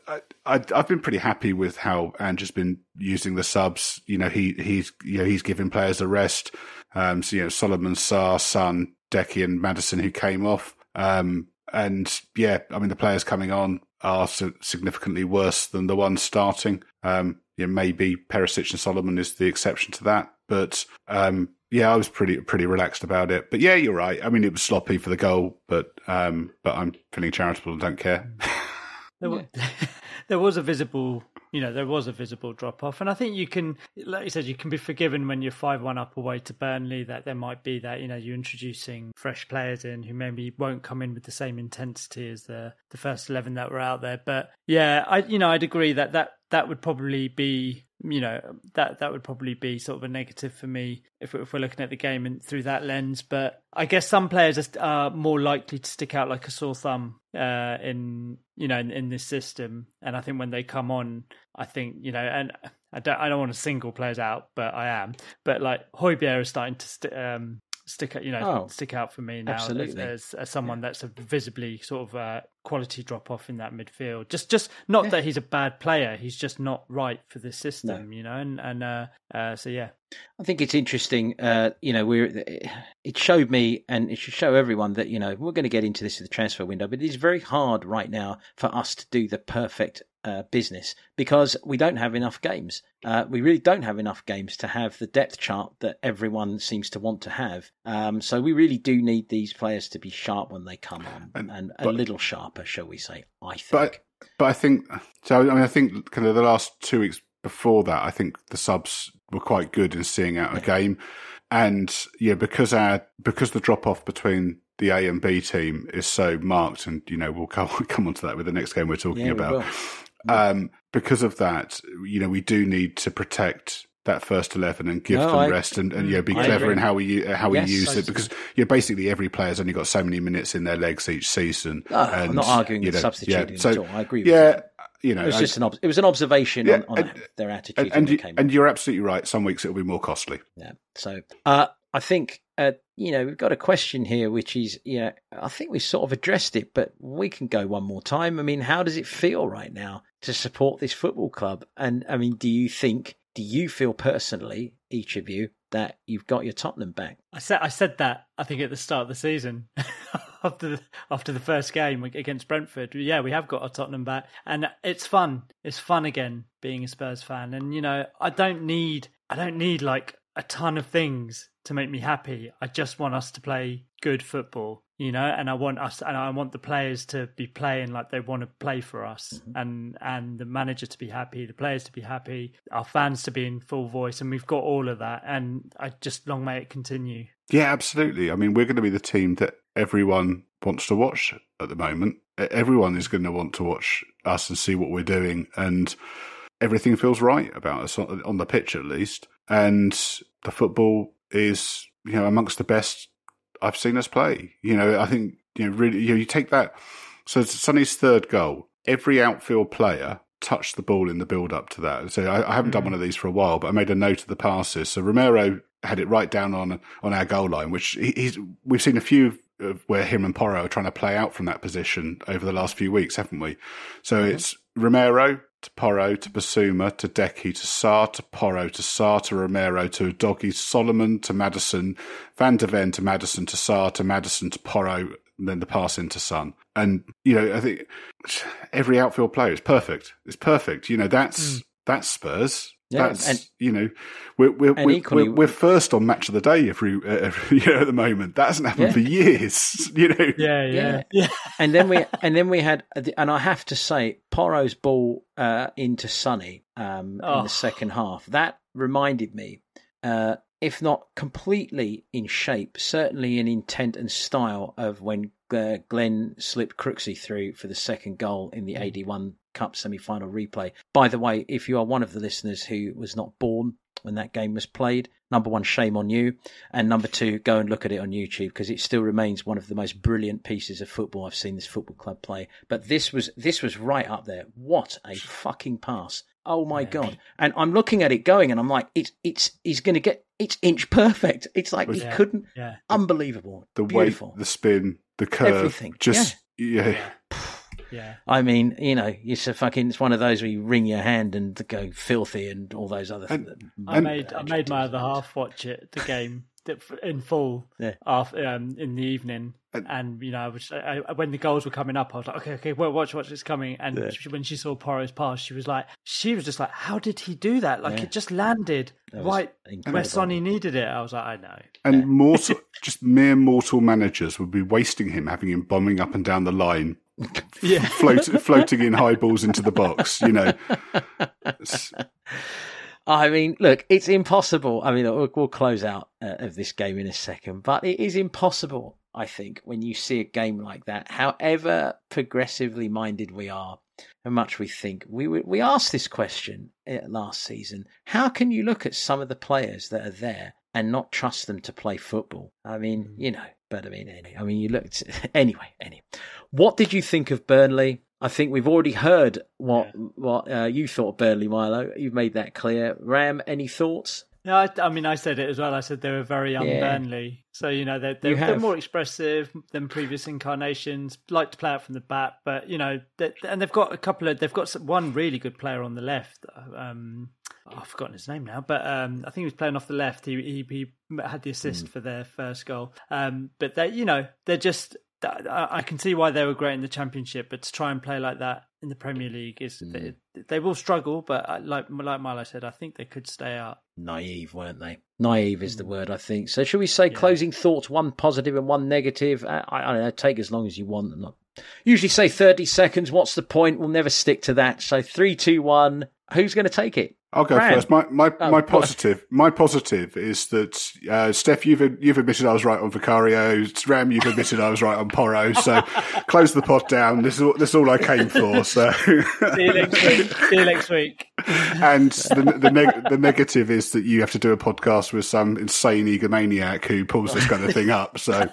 I, I, I've been pretty happy with how has been using the subs. You know, he he's you know he's giving players a rest. Um, so you know Solomon, Sarr, Son, Deki, and Maddison who came off. Um, and yeah, I mean the players coming on are significantly worse than the ones starting. Um, you know, maybe Perisic and Solomon is the exception to that, but um, yeah, I was pretty pretty relaxed about it. But yeah, you're right. I mean, it was sloppy for the goal, but um, but I'm feeling charitable and don't care. There, wa- there was a visible, you know, there was a visible drop off, and I think you can, like you said, you can be forgiven when you're five one up away to Burnley. That there might be that you know you're introducing fresh players in who maybe won't come in with the same intensity as the the first eleven that were out there. But yeah, I you know I'd agree that that that would probably be you know that that would probably be sort of a negative for me if, if we're looking at the game and through that lens. But I guess some players are more likely to stick out like a sore thumb uh, in you know in, in, this system, and I think when they come on, I think you know, and I don't I don't want to single players out, but I am. But like Højbjerg is starting to st- um, stick out, you know, oh, stick out for me now as, as, as, someone yeah. that's a visibly sort of uh, quality drop off in that midfield. Just, just not yeah. that he's a bad player, he's just not right for the system, no. you know. And and uh, uh, so yeah, I think it's interesting. Uh, you know, we're it showed me, and it should show everyone that you know we're going to get into this in the transfer window, but it is very hard right now for us to do the perfect uh, business because we don't have enough games. Uh, we really don't have enough games to have the depth chart that everyone seems to want to have. Um, so we really do need these players to be sharp when they come on, and, and but, a little sharper, shall we say? I think. But but I think so. I mean, I think kind of the last two weeks before that, I think the subs were quite good in seeing out a game, and yeah, because our because the drop off between the A and B team is so marked, and you know we'll come come on to that with the next game we're talking yeah, about. Um, because of that, you know, we do need to protect that first eleven and give no, them I, rest and, and yeah, be I clever agree. in how we how we yes, use I, it because yeah, basically every player's only got so many minutes in their legs each season. Oh, and, I'm not arguing with know, substituting yeah, so, I agree. yeah, you know, it was just an ob- it was an observation yeah, on, on and, their attitude. And, and, you, and you're absolutely right. Some weeks it'll be more costly. Yeah. So uh, I think uh, you know we've got a question here, which is yeah, I think we sort of addressed it, but we can go one more time. I mean, how does it feel right now to support this football club? And I mean, do you think? Do you feel personally, each of you, that you've got your Tottenham back? I said I said that I think at the start of the season. after the, after the first game against Brentford. Yeah, we have got our Tottenham back, and it's fun. It's fun again being a Spurs fan. And you know, I don't need I don't need like a ton of things to make me happy. I just want us to play good football, you know, and I want us and I want the players to be playing like they want to play for us mm-hmm. and and the manager to be happy, the players to be happy, our fans to be in full voice and we've got all of that and I just long may it continue. Yeah, absolutely. I mean, we're going to be the team that everyone wants to watch at the moment. Everyone is going to want to watch us and see what we're doing and everything feels right about us on the pitch at least and the football is you know amongst the best I've seen us play. You know, I think you know really you, know, you take that. So it's Sonny's third goal. Every outfield player touched the ball in the build up to that. So I, I haven't mm. done one of these for a while, but I made a note of the passes. So Romero had it right down on on our goal line, which he, he's we've seen a few of where him and Porro are trying to play out from that position over the last few weeks, haven't we? So mm-hmm. it's Romero to Porro to Bissouma to Deki to Sarr to Porro to Sarr to Romero to Doggy Solomon to Maddison, Van de Ven to Maddison to Sarr to Maddison to Porro, and then the pass into Son. And, you know, I think every outfield player is perfect. It's perfect. You know, that's, mm. that's Spurs. Yeah, That's and, you know, we're we're we're, equally, we're, we're, first on match of the day every, every you know, at the moment. That hasn't happened yeah. for years. You know. Yeah, yeah, yeah. and then we and then we had and I have to say, Porro's ball uh, into Sonny um, oh. in the second half that reminded me, uh, if not completely in shape, certainly in intent and style of when uh, Glenn slipped Crooksy through for the second goal in the mm. AD1 Cup semi final replay. By the way, if you are one of the listeners who was not born when that game was played, number one, shame on you. And number two, go and look at it on YouTube because it still remains one of the most brilliant pieces of football I've seen this football club play. But this was this was right up there. What a fucking pass. Oh my god! And I'm looking at it going, and I'm like, it's it's he's going to get it's inch perfect. It's like he couldn't. Yeah. Unbelievable. The Beautiful. weight, the spin, the curve, everything. Just yeah. yeah. Yeah. I mean, you know, it's a fucking. It's one of those where you wring your hand and go filthy and all those other. And, things. I made I made my other half watch it the game in full yeah. after, um, in the evening, and, and you know, I was, I, when the goals were coming up, I was like, okay, okay, well, watch, watch, it's coming. And yeah. she, when she saw Porro's pass, she was like, she was just like, how did he do that? Like yeah. it just landed right incredible. where Sonny needed it. I was like, I know. And mortal, just mere mortal managers would be wasting him, having him bombing up and down the line. Yeah, float, floating in high balls into the box. You know. I mean, look, it's impossible. I mean, we'll, we'll close out uh, of this game in a second, but it is impossible I think, when you see a game like that, however progressively minded we are, how much we think. We we asked this question eh, last season. How can you look at some of the players that are there and not trust them to play football? I mean, mm. you know, but I mean, anyway, I mean, you looked anyway. Anyway, what did you think of Burnley? I think we've already heard what yeah. what uh, you thought of Burnley, Milo. You've made that clear. Ram, any thoughts? No, I, I, mean I said it as well. I said they were very unburnly. Yeah. So you know they're they're, they're, more expressive than previous incarnations. Like to play out from the back, but you know, and they've got a couple of they've got one really good player on the left. Um, oh, I've forgotten his name now, but um, I think he was playing off the left. He he, he had the assist mm. for their first goal. Um, but they you know they're just I can see why they were great in the championship, but to try and play like that in the Premier League is mm. they, they, will struggle. But like like Milo said, I think they could stay out. Naive, weren't they? Naive is the word, I think. So, should we say yeah. closing thoughts? One positive and one negative. I, I, don't know. Take as long as you want. Not usually say thirty seconds. What's the point? We'll never stick to that. So, three, two, one. Who's going to take it? I'll go first. My my, oh, my positive my positive is that uh, Steff, you've you've admitted I was right on Vicario. Ram, you've admitted I was right on Porro. So close the pot down. This is all, this is all I came for. So see you next week. See you next week. and the the, neg- the negative is that you have to do a podcast with some insane egomaniac who pulls this kind of thing up. So.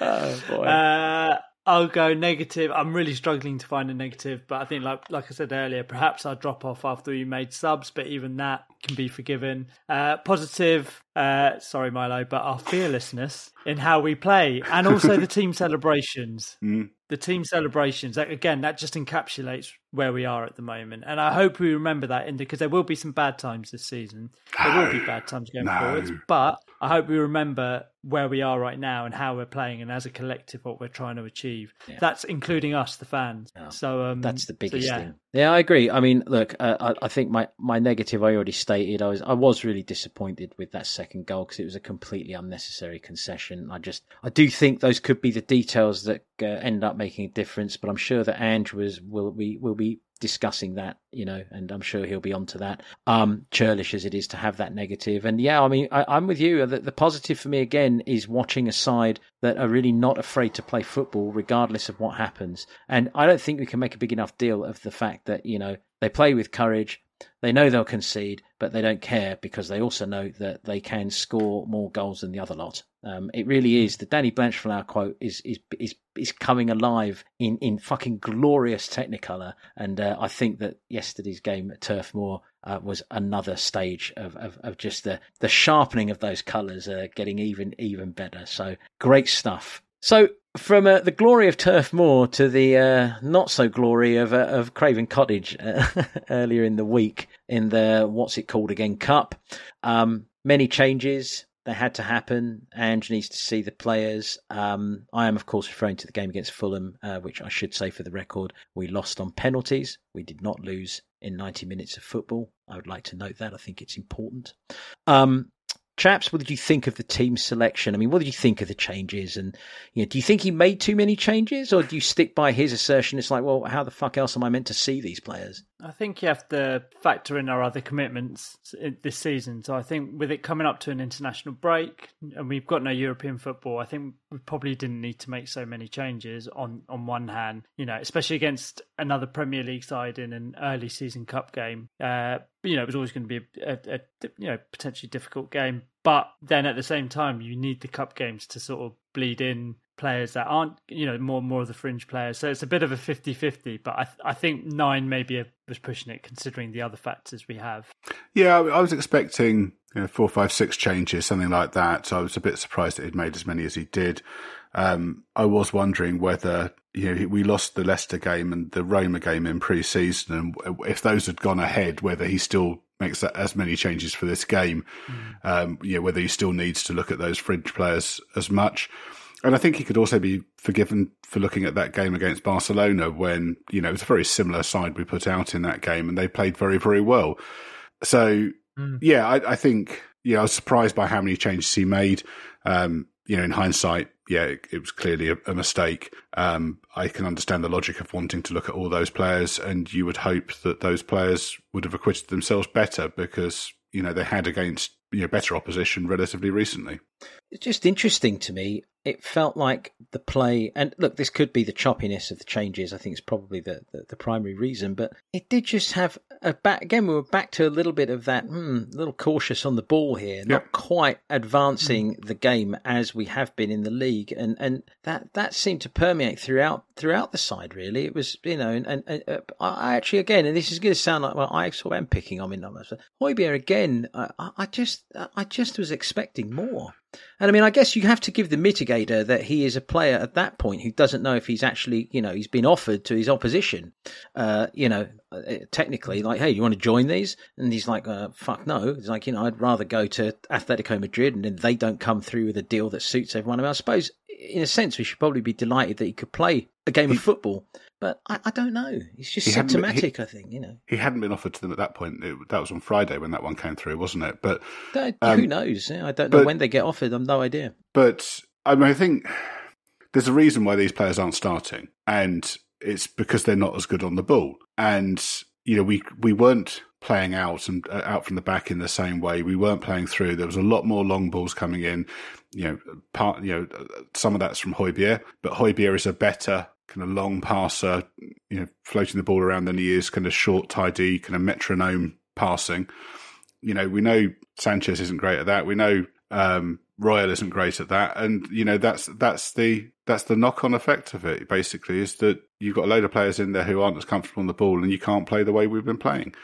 oh boy. Uh, I'll go negative. I'm really struggling to find a negative, but I think, like like I said earlier, perhaps I'll drop off after we made subs, but even that can be forgiven. Uh, positive, uh, sorry Milo, but our fearlessness in how we play, and also the team celebrations. Mm. The team celebrations. Again, that just encapsulates where we are at the moment, and I hope we remember that in because there will be some bad times this season. There will be bad times going no. forwards, but I hope we remember where we are right now and how we're playing, and as a collective, what we're trying to achieve. Yeah. That's including us, the fans. Yeah. So um, that's the biggest so, yeah. thing. Yeah, I agree. I mean, look, uh, I, I, think my, my negative I already stated. I was I was really disappointed with that second goal because it was a completely unnecessary concession. I just I do think those could be the details that uh, end up making a difference, but I'm sure that Ange was will be will be discussing that, you know, and I'm sure he'll be onto that. Um, churlish as it is to have that. And yeah, I mean, I, am with you. The, the positive for me again is watching a side that are really not afraid to play football regardless of what happens. And I don't think we can make a big enough deal of the fact that, you know, they play with courage. They know they'll concede, but they don't care because they also know that they can score more goals than the other lot. Um, it really is. The Danny Blanchflower quote is is is is coming alive in in fucking glorious Technicolor, and uh, I think that yesterday's game at Turf Moor uh, was another stage of, of, of just the the sharpening of those colours, uh, getting even even better. So great stuff. So from uh, the glory of Turf Moor to the uh, not so glory of uh, of Craven Cottage earlier in the week in the what's it called again Cup. Um, many changes that had to happen. Ange needs to see the players. Um, I am, of course, referring to the game against Fulham, uh, which I should say for the record, we lost on penalties. We did not lose in 90 minutes of football. I would like to note that. I think it's important. Um, Chaps, what did you think of the team selection? I mean, what did you think of the changes? And you know, do you think he made too many changes, or do you stick by his assertion? It's like, well, how the fuck else am I meant to see these players? I think you have to factor in our other commitments this season. So I think with it coming up to an international break, and we've got no European football, I think we probably didn't need to make so many changes. On on one hand, you know, especially against another Premier League side in an early season cup game. Uh, you know, it was always going to be a, a, a, you know potentially difficult game. But then at the same time, you need the cup games to sort of bleed in players that aren't you know more more of the fringe players. So it's a bit of a 50-50, But I I think nine maybe was pushing it considering the other factors we have. Yeah, I was expecting you know, four, five, six changes, something like that. So I was a bit surprised that he'd made as many as he did. Um, I was wondering whether you know we lost the Leicester game and the Roma game in pre-season, and if those had gone ahead, whether he still makes as many changes for this game. Mm. Um, you know, whether he still needs to look at those fringe players as much. And I think he could also be forgiven for looking at that game against Barcelona when, you know, it's a very similar side we put out in that game and they played very, very well. So, mm. yeah, I, I, think, yeah, I was surprised by how many changes he made. Um, you know, in hindsight, yeah, it, it was clearly a, a mistake. Um, I can understand the logic of wanting to look at all those players, and you would hope that those players would have acquitted themselves better because you know they had against you know better opposition relatively recently. It's just interesting to me. It felt like the play, and look, this could be the choppiness of the changes. I think it's probably the, the, the primary reason, but it did just have a back. Again, we were back to a little bit of that, hmm, a little cautious on the ball here, not quite advancing the game as we have been in the league, and and that that seemed to permeate throughout throughout the side. Really, it was you know, and, and, and uh, I actually again, and this is going to sound like well, I sort of am picking on him numbers. Højbjerg again, I, I just I just was expecting more. And I mean, I guess you have to give the mitigator that he is a player at that point who doesn't know if he's actually, you know, he's been offered to his opposition, uh, you know, uh, technically, like, hey, you want to join these? And he's like, uh, fuck no. He's like, you know, I'd rather go to Atletico Madrid and then they don't come through with a deal that suits everyone. I, mean, I suppose, in a sense, we should probably be delighted that he could play a game of football. But I, I don't know. It's just He hadn't been- symptomatic, I think, you know. He hadn't been offered to them at that point. It, that was on Friday when that one came through, wasn't it? But Don't- Um, who knows? I don't know but- when they get offered. I've no idea. But I mean, I think there's a reason why these players aren't starting, and it's because they're not as good on the ball. And you know, we we weren't playing out and uh, out from the back in the same way. We weren't playing through. There was a lot more long balls coming in. You know, part you know some of that's from Højbjerg, but Højbjerg is a better kind of long passer. You know, floating the ball around than he is kind of short, tidy, kind of metronome passing. You know, we know Sanchez isn't great at that. We know um, Royal isn't great at that, and you know that's that's the that's the knock on effect of it. Basically, is that you've got a load of players in there who aren't as comfortable on the ball, and you can't play the way we've been playing.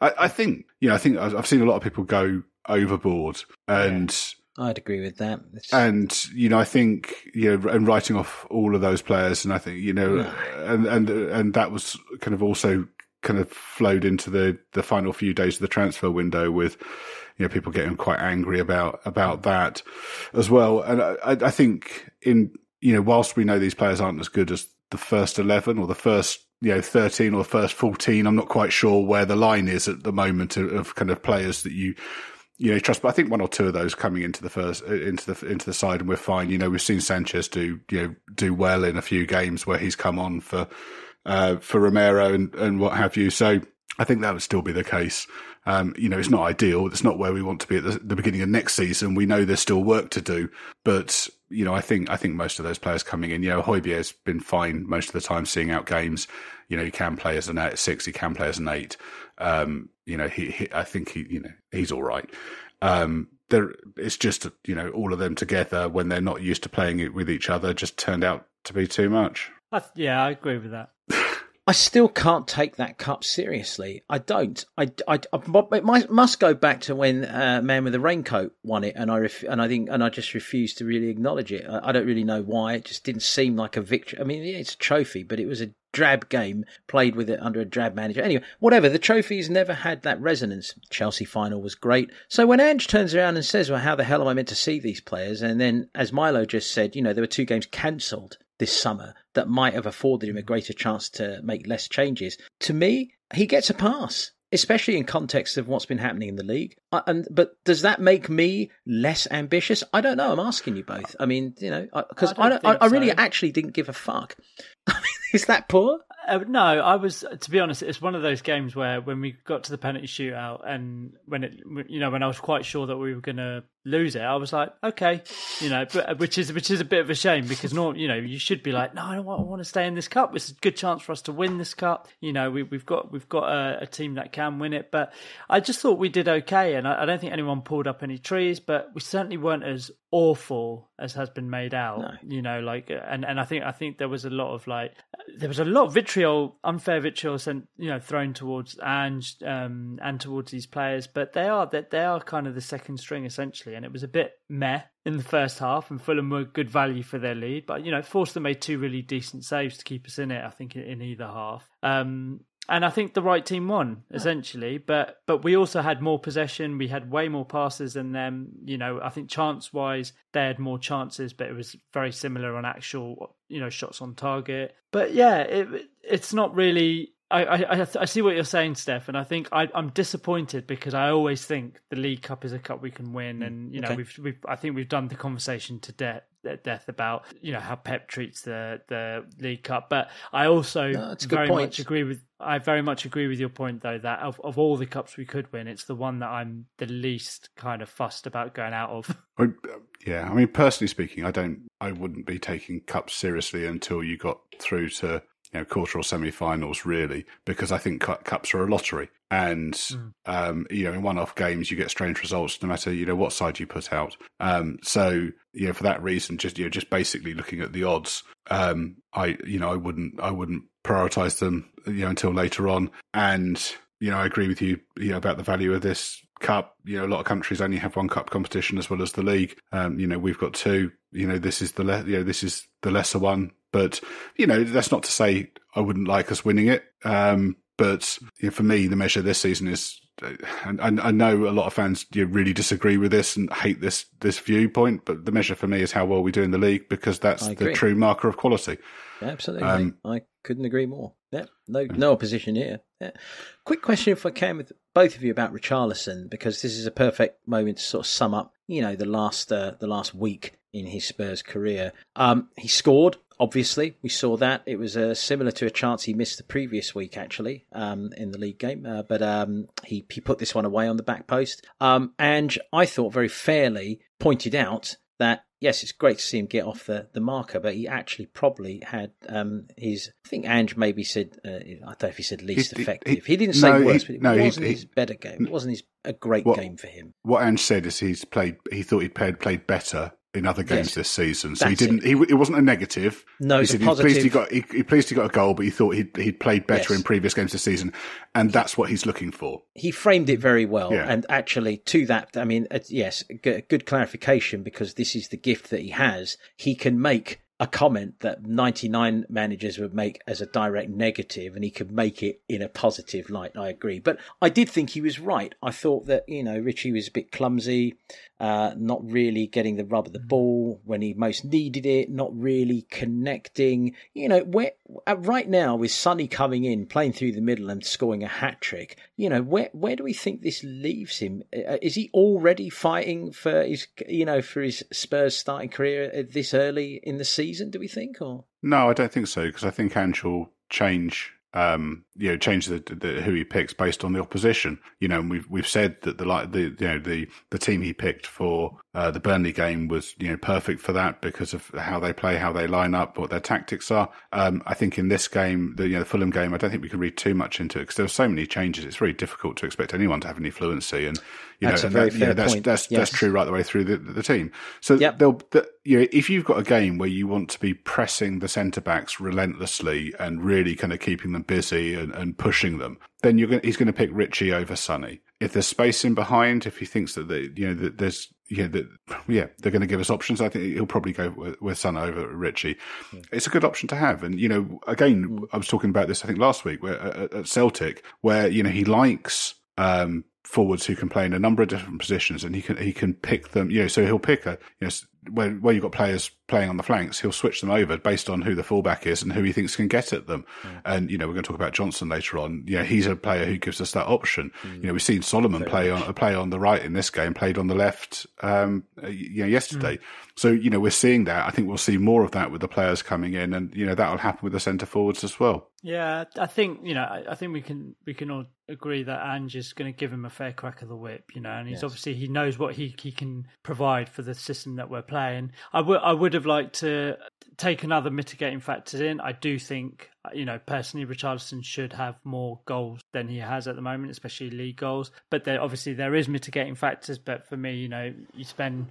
I, I think you know I think I've seen a lot of people go overboard, and I'd agree with that. It's- and you know I think you know and writing off all of those players, and I think you know, and and and that was kind of also kind of flowed into the the final few days of the transfer window with you know people getting quite angry about about mm. that as well. And I, I I think in you know whilst we know these players aren't as good as the first eleven or the first you know thirteen or the first fourteen, I'm not quite sure where the line is at the moment of, of kind of players that you you know trust. But I think one or two of those coming into the first into the into the side, and we're fine. You know, we've seen Sanchez do you know do well in a few games where he's come on for uh, for Romero and, and what have you. So I think that would still be the case. Um, you know, it's not ideal. It's not where we want to be at the, the beginning of next season. We know there's still work to do, but you know, I think I think most of those players coming in. You know, Højbjerg's been fine most of the time, seeing out games. You know, he can play as an eight, six. He can play as an eight. Um, you know, he, he I think he, you know, he's all right. Um, there, it's just you know, all of them together when they're not used to playing it with each other, just turned out to be too much. Yeah, I agree with that. I still can't take that cup seriously. I don't. I, I, I it must go back to when uh, Man with the Raincoat won it, and I ref, and I think and I just refuse to really acknowledge it. I, I don't really know why. It just didn't seem like a victory. I mean, yeah, it's a trophy, but it was a drab game played with it under a drab manager. Anyway, whatever. The trophy's never had that resonance. Chelsea final was great. So when Ange turns around and says, "Well, how the hell am I meant to see these players?" and then, as Milo just said, you know, there were two games cancelled this summer that might have afforded him a mm. greater chance to make less changes. To me, he gets a pass, especially in context of what's been happening in the league. And but does that make me less ambitious? I don't know. I'm asking you both. I mean, you know, because I I, I, I, really so. actually didn't give a fuck. Is that poor? Uh, no, I was to be honest. It's one of those games where when we got to the penalty shootout, and when it, you know, when I was quite sure that we were going to lose it, I was like, okay, you know, but, which is which is a bit of a shame because no, you know, you should be like, no, I don't want, I want to stay in this cup. It's a good chance for us to win this cup. You know, we, we've got we've got a, a team that can win it, but I just thought we did okay, and I, I don't think anyone pulled up any trees, but we certainly weren't as awful as has been made out. No. You know, like, and and I think I think there was a lot of like, there was a lot of vitriol, unfair vitriol, sent you know thrown towards Ange um, and towards these players, but they are that they are kind of the second string essentially, and it was a bit meh in the first half, and Fulham were good value for their lead, but you know Forster made two really decent saves to keep us in it. I think in, in either half. Um, and I think the right team won essentially, but but we also had more possession. We had way more passes than them. You know, I think chance wise they had more chances, but it was very similar on actual you know shots on target. But yeah, it it's not really I, I, I see what you're saying, Steff, and I think I, am disappointed because I always think the League Cup is a cup we can win, mm, and you know okay. we've we've I think we've done the conversation to death death about you know how Pep treats the the League Cup, but I also no, very point. much agree with I very much agree with your point though that of, of all the cups we could win, it's the one that I'm the least kind of fussed about going out of. Yeah, I mean, personally speaking, I don't, I wouldn't be taking cups seriously until you got through to you know quarter or semi-finals, really, because I think cups are a lottery, and mm. um, you know, in one-off games you get strange results no matter you know what side you put out. Um, so you know, for that reason, just you know, just basically looking at the odds, um, I you know, I wouldn't, I wouldn't prioritize them you know until later on, and you know, I agree with you, you know, about the value of this cup. You know, a lot of countries only have one cup competition as well as the league. Um, you know, we've got two. You know, this is the le- you know this is the lesser one. But you know, that's not to say I wouldn't like us winning it. Um, but you know, for me, the measure this season is. And I, know a lot of fans you know, really disagree with this and hate this this viewpoint, but the measure for me is how well we do in the league because that's the true marker of quality. Absolutely, um, I couldn't agree more. Yeah, no, no opposition here. Yeah. Quick question, if I can, with both of you about Richarlison, because this is a perfect moment to sort of sum up, you know, the last uh, the last week in his Spurs career. Um, he scored. Obviously, we saw that. It was uh, similar to a chance he missed the previous week, actually, um, in the league game. Uh, but um, he he put this one away on the back post. Um, and I thought very fairly pointed out that yes, it's great to see him get off the, the marker, but he actually probably had um, his. I think Ange maybe said uh, I don't know if he said least he, effective. He, he, didn't say no, worst, but it no, wasn't his better game. It wasn't his a great what, game for him. What Ange said is he's played. He thought he'd played, played better in other games yes, this season. So he didn't. It. He it wasn't a negative. No, he said he's pleased he got he, he, pleased he got a goal, but he thought he'd he'd played better yes. in previous games this season, and that's what he's looking for. He framed it very well, yeah. and actually to that, I mean, yes, good clarification because this is the gift that he has. He can make a comment that 99 managers would make as a direct negative and he could make it in a positive light. I agree. But I did think he was right. I thought that, you know, Richie was a bit clumsy uh, not really getting the rub of the ball when he most needed it, not really connecting. You know, where uh, right now with Sonny coming in, playing through the middle and scoring a hat trick, you know, where where do we think this leaves him? Uh, is he already fighting for his, you know, for his Spurs starting career this early in the season? Do we think, or no? I don't think so because I think Ange will change um, you know, change the, the, who he picks based on the opposition. You know, and we've we've said that the like the you know the the team he picked for uh, the Burnley game was you know perfect for that because of how they play, how they line up, what their tactics are. Um, I think in this game, the you know the Fulham game, I don't think we can read too much into it because there are so many changes. It's very difficult to expect anyone to have any fluency, and you that's know, that, fair that's point. that's yes. that's true right the way through the, the team. So yep. they'll the, you know if you've got a game where you want to be pressing the centre backs relentlessly and really kind of keeping them busy and, and pushing them, then you're going, he's going to pick Richie over Sonny. If there's space in behind, if he thinks that the, you know that there's yeah that yeah they're going to give us options, I think he'll probably go with, with Son over Richie. Yeah. It's a good option to have, and you know again mm. I was talking about this I think last week where at, at Celtic where you know he likes um, forwards who can play in a number of different positions, and he can he can pick them. You know, so he'll pick a you know where where you've got players playing on the flanks, he'll switch them over based on who the fullback is and who he thinks can get at them. Mm. And you know, we're going to talk about Johnson later on. You know, he's a player who gives us that option. Mm. You know, we've seen Solomon Very play much. on play on the right in this game, played on the left. Um, you know, yesterday. Mm. So you know, we're seeing that. I think we'll see more of that with the players coming in, and you know, that'll happen with the centre forwards as well. Yeah, I think you know, I, think we can we can all agree that Ange is going to give him a fair crack of the whip. You know, and he's yes. obviously he knows what he he can provide for the system that we're playing. I would I would have liked to take another mitigating factors in. I do think you know, personally, Richarlison should have more goals than he has at the moment, especially league goals. But there, obviously, there is mitigating factors. But for me, you know, you spend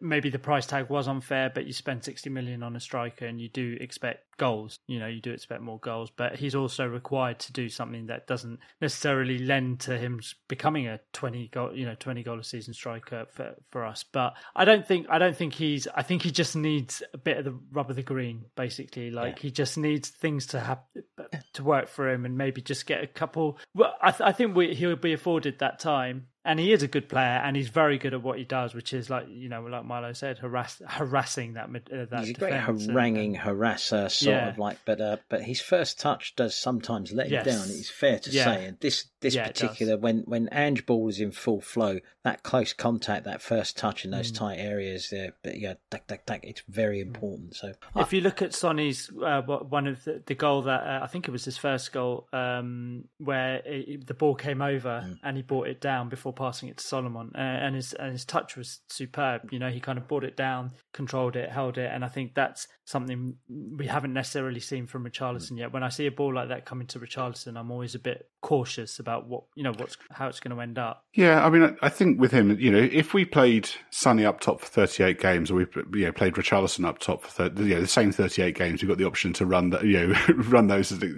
maybe the price tag was unfair, but you spend sixty million on a striker, and you do expect goals. You know, you do expect more goals. But he's also required to do something that doesn't necessarily lend to him becoming a twenty goal, you know, twenty goal a season striker for for us. But I don't think I don't think he's. I think he just needs a bit of the rub of the green, basically. Like yeah. he just needs things to have uh, to work for him and maybe just get a couple. Well, I, th- I think we, he'll be afforded that time and he is a good player, and he's very good at what he does, which is like you know, like Milo said, harass, harassing that. Uh, that he's a great haranguing and, harasser, sort yeah. of like, but uh, but his first touch does sometimes let yes. him down. It's fair to yeah. say, and this this yeah, particular when when Ange ball is in full flow, that close contact, that first touch in those mm. tight areas, there, but yeah, duck, duck, duck, it's very mm. important. So if you look at Sonny's uh, one of the, the goal that uh, I think it was his first goal, um, where it, the ball came over mm. and he brought it down before passing it to Solomon, uh, and his and his touch was superb. You know, he kind of brought it down, controlled it, held it, and I think that's something we haven't necessarily seen from Richarlison mm. yet. When I see a ball like that coming to Richarlison, I'm always a bit cautious about what you know what's how it's going to end up. Yeah, I mean, I think with him, you know, if we played Sonny up top for 38 games, or we you know played Richarlison up top for 30, you know, the same 38 games, we've got the option to run that you know run those yeah.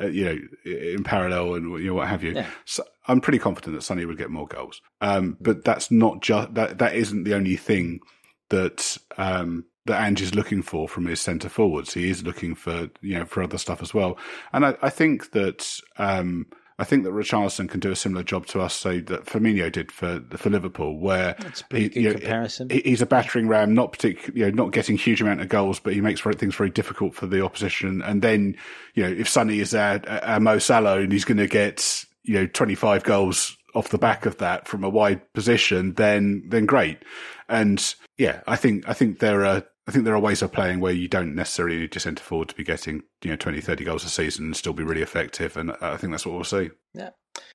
uh, you know in parallel and you know what have you. Yeah. So, I'm pretty confident that Sonny would get more goals. Um, but that's not just that. That isn't the only thing that um, that Ange is looking for from his centre forwards. He is looking for you know for other stuff as well. And I, I think that um, I think that Richarlison can do a similar job to us, say that Firmino did for for Liverpool, where That's he, you know, comparison. he's a battering ram, not particular, you know, not getting huge amount of goals, but he makes things very difficult for the opposition. And then, you know, if Sonny is at, at Mo Salah and he's going to get you know 25 goals off the back of that from a wide position, then then great. And yeah, I think I think there are I think there are ways of playing where you don't necessarily need your centre forward to be getting you know 20, 30 goals a season and still be really effective. And I think that's what we'll see. Yeah.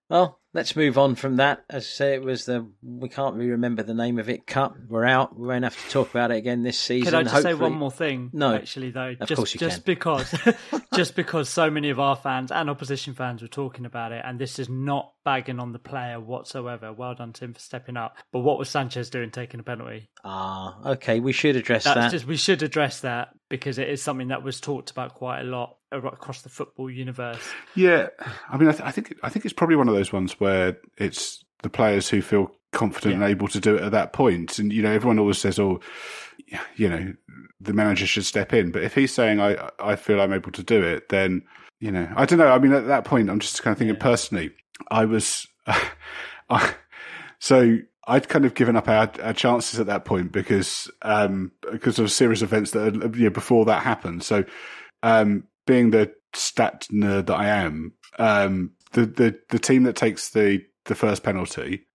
Well, let's move on from that. As I say, it was the we can't really remember the name of it. Cup. We're out. We won't have to talk about it again this season. Could I just Hopefully... say one more thing? No, actually, though, of just course you just can. because just because so many of our fans and opposition fans were talking about it, and this is not bagging on the player whatsoever. Well done, Tim, for stepping up. But what was Sanchez doing taking a penalty? Ah, okay. We should address That's that. Just, we should address that because it is something that was talked about quite a lot across the football universe. Yeah, I mean, I, th- I think I think it's probably one of those ones where it's the players who feel confident yeah. and able to do it at that point. And you know, everyone always says, "Oh, you know, the manager should step in." But if he's saying, "I I feel I'm able to do it," then you know, I don't know. I mean, at that point, I'm just kind of thinking yeah. personally. I was, I, so I'd kind of given up our, our chances at that point because um, because of a series of events that you know, before that happened. So um, being the stat nerd that I am, um, the, the, the team that takes the, the first penalty,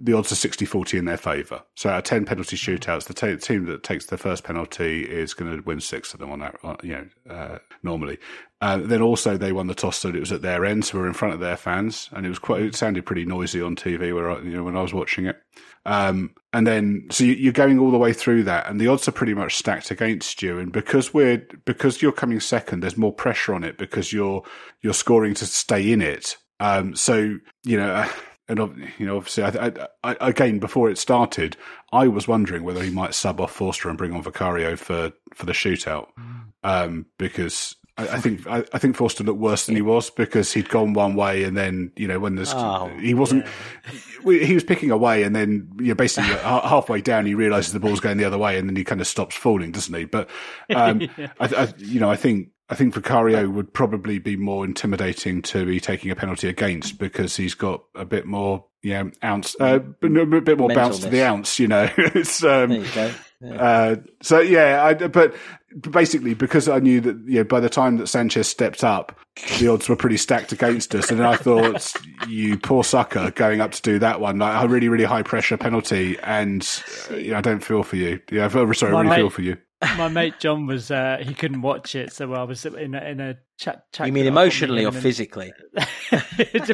the odds are 60 40 in their favour. So out of 10 penalty shootouts, the t- team that takes the first penalty is going to win six of them on that, you know, uh, normally. Uh, then also they won the toss, so it was at their end, so we are in front of their fans, and it was quite. It sounded pretty noisy on TV where I, you know when I was watching it. Um, and then so you, are going all the way through that, and the odds are pretty much stacked against you. And because we're because you're coming second, there's more pressure on it because you're you're scoring to stay in it. Um, so you know. Uh, and you know, obviously, I, I, I, again, before it started, I was wondering whether he might sub off Forster and bring on Vicario for, for the shootout, mm. um, because I, I think I, I, think Forster looked worse than he was because he'd gone one way and then you know when there's oh, he wasn't yeah. he was picking away and then you know, basically halfway down he realizes the ball's going the other way and then he kind of stops falling, doesn't he? But um, yeah. I, you know, I think I think Vicario would probably be more intimidating to be taking a penalty against because he's got a bit more, yeah, ounce, uh, a bit more bounce to the ounce. You know, it's um, there you go. Yeah. Uh, so yeah, I, but basically because I knew that you know by the time that Sanchez stepped up, the odds were pretty stacked against us, and I thought, you poor sucker, going up to do that one, like a really really high pressure penalty, and uh, you know, I don't feel for you. Yeah, sorry, I really feel for you my mate John was uh, he couldn't watch it, so I was in a, in a chat. chat you mean emotionally or physically?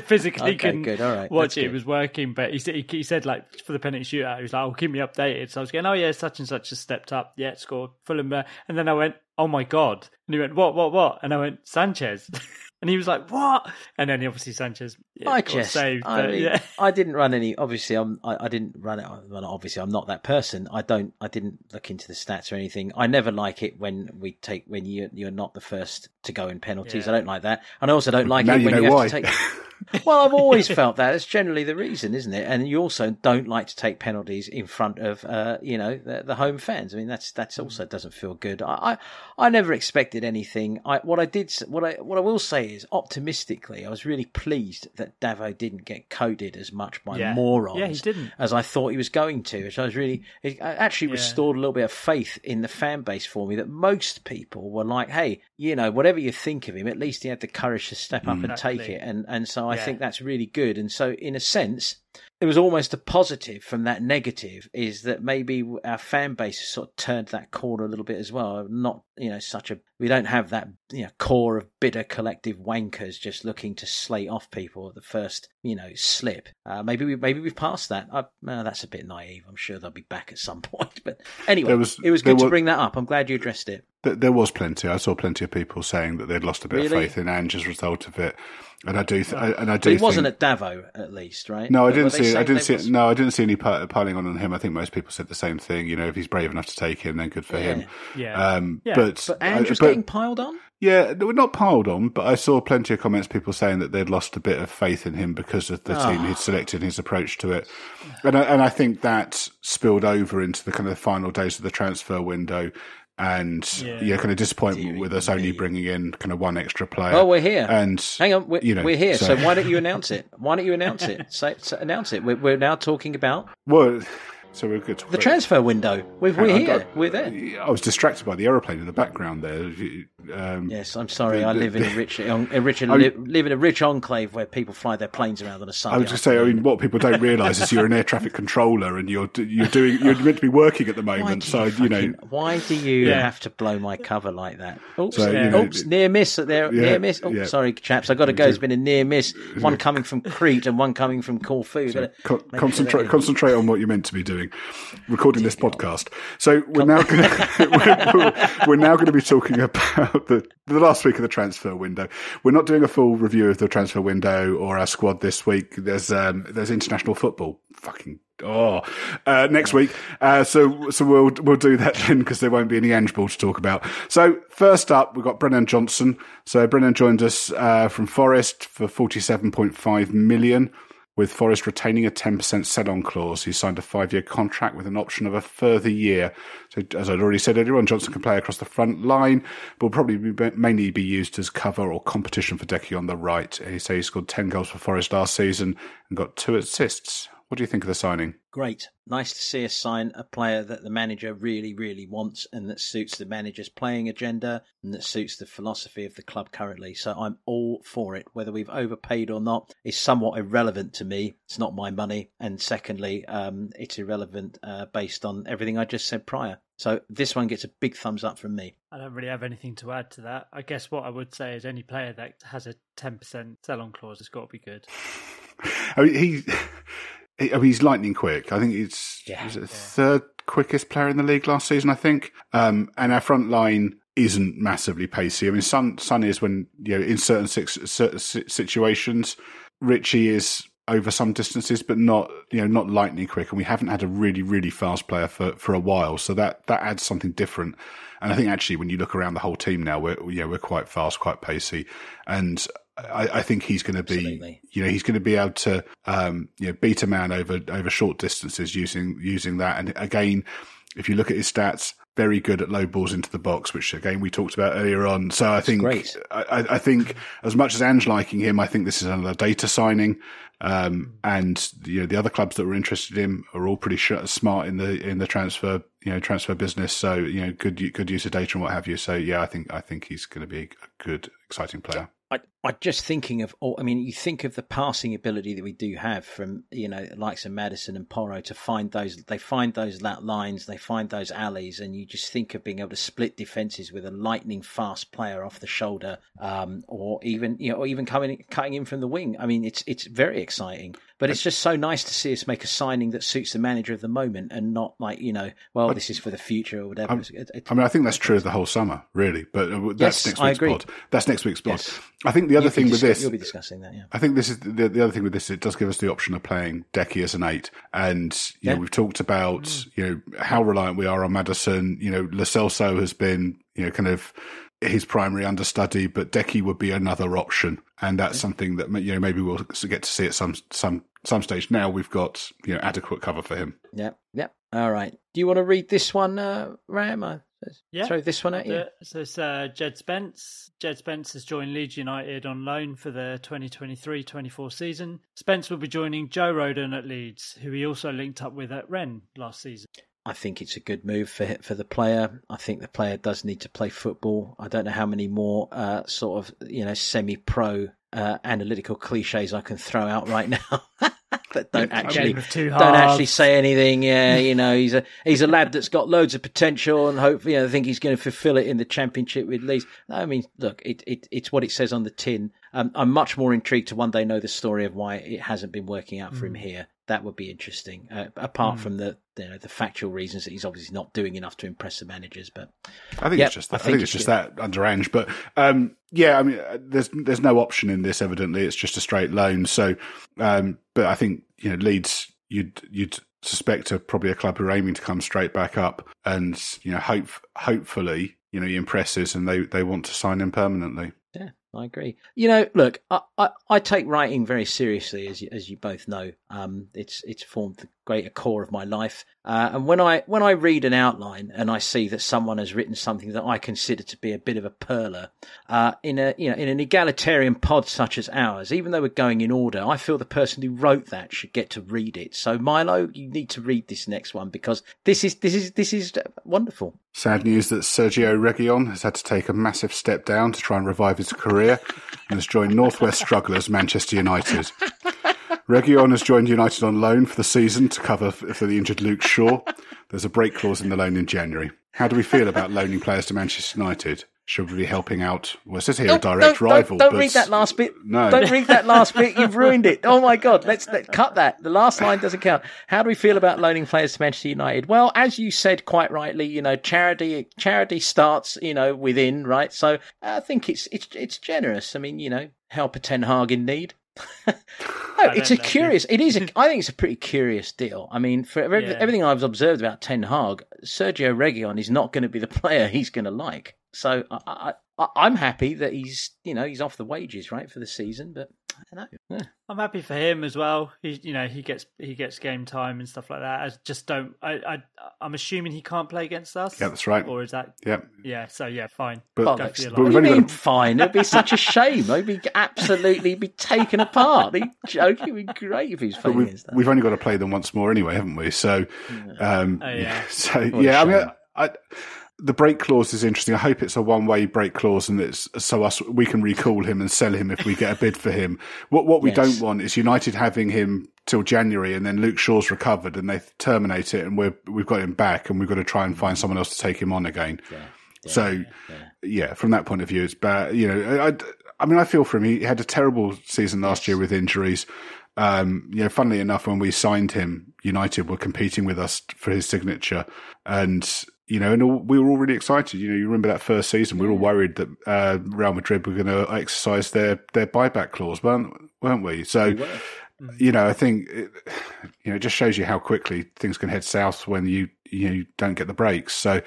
physically okay, couldn't good. All right. watch it. Good. It was working, but he said he, he, said like for the penalty shootout, he was like, "Oh, keep me updated." So I was going, "Oh yeah, such and such has stepped up. Yeah, scored Fulham." Uh, and then I went, "Oh my god!" And he went, "What? What? What?" And I went, "Sanchez." And he was like, "What?" And then obviously Sanchez, yeah, I just, saved. I, mean, yeah. I didn't run any. Obviously, I'm. I, I didn't run it. Well, obviously, I'm not that person. I don't. I didn't look into the stats or anything. I never like it when we take when you you're not the first to go in penalties. Yeah. I don't like that, and I also don't like now it when you, you have to take. well, I've always felt that. It's generally the reason, isn't it? And you also don't like to take penalties in front of, uh, you know, the, the, home fans. I mean, that's that's also doesn't feel good. I, I, I never expected anything. I, what I did, what I what I will say is, optimistically, I was really pleased that Davo didn't get coded as much by yeah. morons. Yeah, he didn't. As I thought he was going to. Which I was really, it actually yeah. restored a little bit of faith in the fan base for me. That most people were like, hey, you know, whatever you think of him, at least he had the courage to step up mm. and take it. And and so I yeah. think that's really good. And so, in a sense, it was almost a positive from that negative is that maybe our fan base has sort of turned that corner a little bit as well. Not, you know, such a, we don't have that, you know, core of bitter collective wankers just looking to slate off people at the first, you know, slip. Uh, maybe we, maybe we've passed that. I, uh, that's a bit naive. I'm sure they'll be back at some point. But anyway, was, it was good to bring that up. I'm glad you addressed it. There was plenty. I saw plenty of people saying that they'd lost a bit really? of faith in Ange as a result of it. And I do, th- and I do. But he wasn't at Davo, at least, right? No, I didn't see. I didn't see. Was... No, I didn't see any piling on on him. I think most people said the same thing. You know, if he's brave enough to take him, then good for yeah. him. Yeah. Um, yeah. But, but Ange's uh, getting piled on. Yeah, they were not piled on, but I saw plenty of comments, people saying that they'd lost a bit of faith in him because of the oh. team he'd selected, his approach to it, and I, and I think that spilled over into the kind of final days of the transfer window and yeah, yeah kind of disappointment with us only bringing in kind of one extra player. Oh, we're here. And hang on, we're, you know, we're here. So. so. why don't you announce it? Why don't you announce it? Say, say announce it. We're, we're, now talking about. Well, so we're good. The transfer window. We're, we're here. we're there. I was distracted by the aeroplane in the background there. Um, yes, I'm sorry. The, I live in a rich, a rich, li- live in a rich enclave where people fly their planes around on a Sunday. I was just say. I mean, what people don't realise is you're an air traffic controller and you're you're doing you're meant to be working at the moment. So you, you, know, why do you yeah. have to blow my cover like that? Oops, so, yeah. oops, near miss there. Yeah, near miss. Oh, sorry, chaps. I got to go. It's been a near miss. One coming from Crete and one coming from Corfu. So, co- concentrate concentrate on what you're meant to be doing recording this podcast. So we're now going to, we're, now going to be talking about the, the last week of the transfer window. We're not doing a full review of the transfer window or our squad this week. There's, um, there's international football. Fucking oh uh, next week uh, so so we'll we'll do that then because there won't be any Ange ball to talk about so first up we've got Brennan Johnson so Brennan joined us uh, from Forest for 47.5 million with Forest retaining a 10% sell-on clause. He signed a five-year contract with an option of a further year. So, as I'd already said earlier on, Johnson can play across the front line, but will probably be, mainly be used as cover or competition for Deki on the right. He says he scored 10 goals for Forest last season and got two assists. What do you think of the signing? Great. Nice to see us sign a player that the manager really, really wants and that suits the manager's playing agenda and that suits the philosophy of the club currently. So I'm all for it. Whether we've overpaid or not is somewhat irrelevant to me. It's not my money. And secondly, um, it's irrelevant uh, based on everything I just said prior. So this one gets a big thumbs up from me. I don't really have anything to add to that. I guess what I would say is any player that has a 10% sell on clause has got to be good. I mean, he I mean, he's lightning quick. I think he's, yeah, yeah. third quickest player in the league last season, I think. Um, and our front line isn't massively pacey. I mean, Sun Son is when, you know, in certain, six, certain situations, Richie is over some distances, but not, you know, not lightning quick. And we haven't had a really, really fast player for, for a while. So that, that adds something different. And I think actually when you look around the whole team now, we're, yeah, we're quite fast, quite pacey. And I, I, think he's going to be, Absolutely. you know, he's going to be able to, um, you know, beat a man over over short distances using using that. And again, if you look at his stats, very good at low balls into the box, which again we talked about earlier on. So I think, I, I, think as much as Ange liking him, I think this is another data signing. Um, and you know, the other clubs that were interested in him are all pretty smart in the in the transfer you know transfer business. So you know, good good use of data and what have you. So yeah, I think I think he's going to be a good, exciting player. I, I just thinking of, all, I mean, you think of the passing ability that we do have from, you know, likes of Maddison and Porro to find those, they find those lines, they find those alleys, and you just think of being able to split defenses with a lightning fast player off the shoulder, um, or even, you know, or even coming, cutting in from the wing. I mean, it's, it's very exciting. But it's just so nice to see us make a signing that suits the manager of the moment and not like, you know, well, I, this is for the future or whatever. It, it, I mean, I think that's true of the whole summer, really. But uh, that's yes, next week's pod. That's next week's pod. Yes. I think the other thing with this. You'll be discussing that, yeah. I think this is the, the other thing with this, it does give us the option of playing Deki as an eight. And, you yeah. know, we've talked about, mm. you know, how reliant we are on Maddison. You know, Lo Celso has been, you know, kind of his primary understudy, but Deki would be another option, and that's something that you know maybe we'll get to see at some some some stage. Now we've got you know adequate cover for him. Yep, yep. All right. Do you want to read this one, uh, Ram? Yeah. throw this one at you. So it's uh, Jed Spence. Jed Spence has joined Leeds United on loan for the 2023-24 season. Spence will be joining Joe Rodon at Leeds, who he also linked up with at Rennes last season. I think it's a good move for for the player. I think the player does need to play football. I don't know how many more uh, sort of you know semi-pro uh, analytical cliches I can throw out right now. that don't actually don't actually say anything. Yeah, you know, he's a he's a lad that's got loads of potential, and hopefully, you know, I think he's going to fulfil it in the championship with Leeds. I mean, look, it, it it's what it says on the tin. Um, I'm much more intrigued to one day know the story of why it hasn't been working out for mm. him here that would be interesting. Uh, apart mm. from the you know, the factual reasons that he's obviously not doing enough to impress the managers, but I think yep, it's just that. I think, I think it's, just that underage. But um, yeah, I mean, uh, there's there's no option in this. Evidently, it's just a straight loan. So, um, but I think you know Leeds, you'd you'd suspect are probably a club who are aiming to come straight back up, and you know, hope hopefully you know he impresses and they they want to sign him permanently. I agree. You know, look, I, I, I, take writing very seriously, as you, as you both know. Um, it's it's formed the greater core of my life. Uh, and when I when I read an outline and I see that someone has written something that I consider to be a bit of a perler uh, in a you know in an egalitarian pod such as ours, even though we're going in order, I feel the person who wrote that should get to read it. So Milo, you need to read this next one because this is this is this is wonderful. Sad news that Sergio Reguilon has had to take a massive step down to try and revive his career and has joined Northwest strugglers Manchester United. Reguilon has joined United on loan for the season to cover for the injured Luke Shaw. There's a break clause in the loan in January. How do we feel about loaning players to Manchester United? Should we be helping out? Well, it says here a direct don't, rival. Don't, don't read that last bit. No, don't read that last bit. You've ruined it. Oh my god! Let's let, cut that. The last line doesn't count. How do we feel about loaning players to Manchester United? Well, as you said quite rightly, you know, charity charity starts, you know, within right. So I think it's it's it's generous. I mean, you know, help a Ten Hag in need. no, it's a curious. It is. A, I think it's a pretty curious deal. I mean, for every, yeah. everything I've observed about Ten Hag, Sergio Reguilon is not going to be the player he's going to like. So I, I, I'm happy that he's, you know, he's off the wages right for the season. But I don't know. Yeah. I'm happy for him as well. He, you know, he gets he gets game time and stuff like that. I just don't. I, I I'm assuming he can't play against us. Yeah, that's right. Or is that? Yeah. Yeah. So yeah, fine. But, but, but what do you mean fine? It'd be such a shame. It'd be absolutely be taken apart. He'd joke. It'd be great if he's playing we've, against We've only got to play them once more anyway, haven't we? So, um, oh, yeah. So yeah, I mean, I the break clause is interesting. I hope it's a one way break clause and it's so us we can recall him and sell him if we get a bid for him. What what we yes. don't want is United having him till January and then Luke Shaw's recovered and they terminate it and we're we've got him back and we've got to try and find someone else to take him on again. Yeah. Yeah, so yeah, yeah, from that point of view, it's bad. You know, I, I mean, I feel for him. He had a terrible season last year with injuries. Um, you know, funnily enough, when we signed him, United were competing with us for his signature, and you know, and we were all really excited. You know, you remember that first season, we were all worried that uh, Real Madrid were going to exercise their their buyback clause, weren't weren't we? So, we you know, I think it, you know it just shows you how quickly things can head south when you you know, don't get the breaks. So,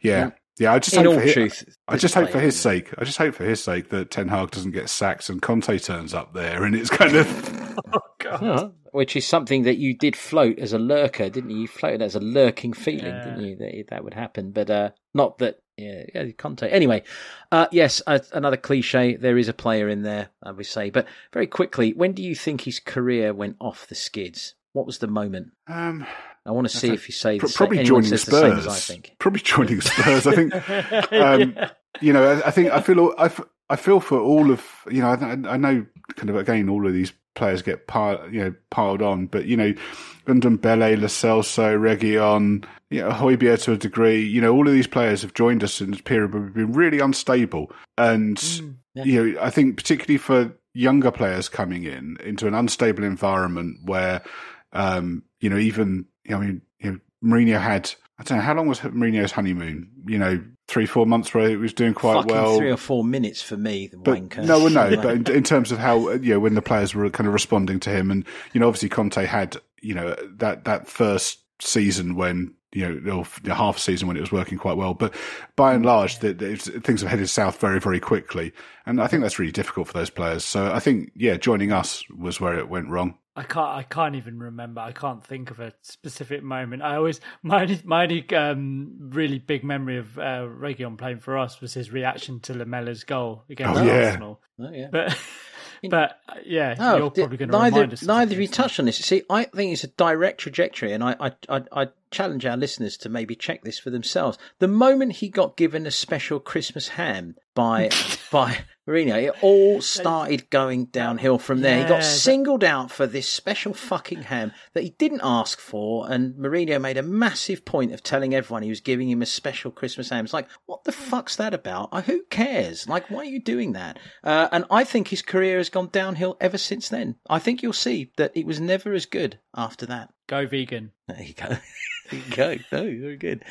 yeah. Yeah, I just in hope all for his, truth, I just hope for his sake. I just hope for his sake that Ten Hag doesn't get sacked and Conte turns up there, and it's kind of oh god, which is something that you did float as a lurker, didn't you? You floated as a lurking feeling, yeah. didn't you? That that would happen, but uh, not that. Yeah, yeah, Conte. Anyway, uh, yes, uh, another cliche. There is a player in there, I would say. But very quickly, when do you think his career went off the skids? What was the moment? Um, I want to see if you say probably joining Spurs. I think probably joining Spurs. I think um, yeah. you know. I, I, think I feel I, I feel for all of you know. I, I, know kind of again all of these players get piled you know piled on, but you know, Ndombele, Lo Celso, Reguilon, you know, Højbjerg to a degree. You know, all of these players have joined us in this period, but we've been really unstable. And mm, yeah. you know, I think particularly for younger players coming in into an unstable environment where um, you know even I mean, you know, Mourinho had I don't know how long was Mourinho's honeymoon. You know, three four months where he was doing quite Fucking well. Three or four minutes for me, the but, wanker. No, well, no, but in, in, terms of how uh, you know when the players were kind of responding to him, and you know, obviously Conte had you know that that first season when you know, half a season when it was working quite well. But by and large, the, the, things have headed south very, very quickly. And I think that's really difficult for those players. So I think, yeah, joining us was where it went wrong. I can't. I can't even remember. I can't think of a specific moment. I always my only, my only um, really big memory of uh, Reguilón playing for us was his reaction to Lamela's goal against oh, yeah. Arsenal. Oh, yeah. But but uh, yeah, Oh, you're probably going to neither remind us. neither of you touched on this. See, I think it's a direct trajectory, and I, I, I, I challenge our listeners to maybe check this for themselves. The moment he got given a special Christmas ham by by Mourinho, it all started going downhill from there. he got singled out for this special fucking ham that he didn't ask for, and Mourinho made a massive point of telling everyone he was giving him a special Christmas ham. It's like, what the fuck's that about? Uh, Who cares? Like, why are you doing that? Uh, and I think his career has gone downhill ever since then. I think you'll see that it was never as good after that. Go vegan. There you go. there you go. No, very good.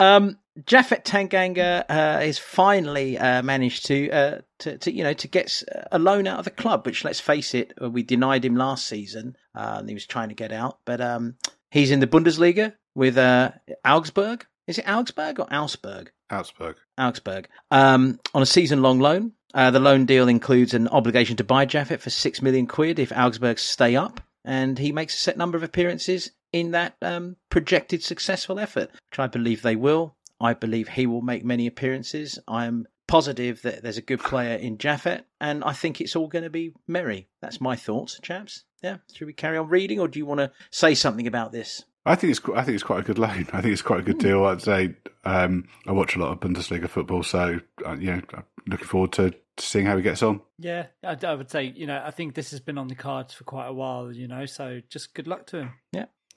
Um, Japhet Tanganga uh, has finally uh, managed to, uh, to, to, you know, to get a loan out of the club. Which, let's face it, uh, we denied him last season. Uh, and he was trying to get out, but um, he's in the Bundesliga with uh, Augsburg. Is it Augsburg or Augsburg? Augsburg. Augsburg um, on a season-long loan. Uh, the loan deal includes an obligation to buy Japhet for six million quid if Augsburg stay up, and he makes a set number of appearances in that um, projected successful effort, which I believe they will. I believe he will make many appearances. I am positive that there's a good player in Japhet, and I think it's all going to be merry. That's my thoughts, chaps. Yeah, should we carry on reading, or do you want to say something about this? I think it's I think it's quite a good loan. I think it's quite a good deal. I'd say um, I watch a lot of Bundesliga football, so uh, you know, I'm looking forward to, to seeing how he gets on. Yeah, I, I would say you know I think this has been on the cards for quite a while. You know, so just good luck to him.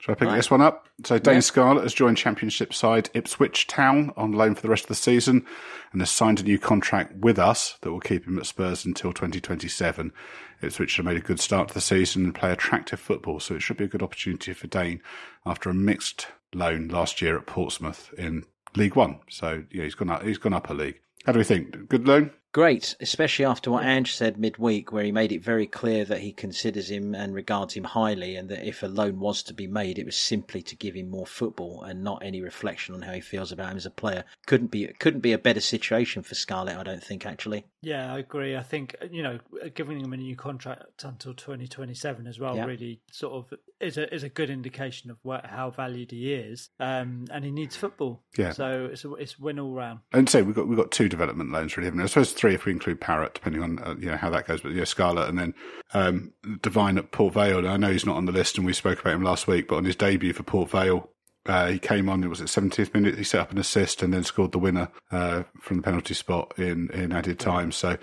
Shall I pick Right. this one up? So Dane Yeah. Scarlett has joined Championship side Ipswich Town on loan for the rest of the season and has signed a new contract with us that will keep him at Spurs until 2027. Ipswich have made a good start to the season and play attractive football, so it should be a good opportunity for Dane after a mixed loan last year at Portsmouth in League One. So yeah, he's gone up. He's gone up a league. How do we think? Good loan? Great, especially after what Ange said midweek, where he made it very clear that he considers him and regards him highly, and that if a loan was to be made, it was simply to give him more football and not any reflection on how he feels about him as a player. Couldn't be couldn't be a better situation for Scarlett, I don't think. Actually, Yeah, I agree. I think you know giving him a new contract until 2027 as well Yeah. really sort of is a is a good indication of what, how valued he is. Um, and he needs football. Yeah. So it's a, it's win all round. And so we've got we've got two development loans really. haven't? I suppose three if we include Parrott, depending on uh, you know how that goes. But yeah, Scarlett and then um, Devine at Port Vale. I know he's not on the list, and we spoke about him last week. But on his debut for Port Vale, uh, he came on. It was at 70th minute. He set up an assist and then scored the winner uh, from the penalty spot in in added time. So.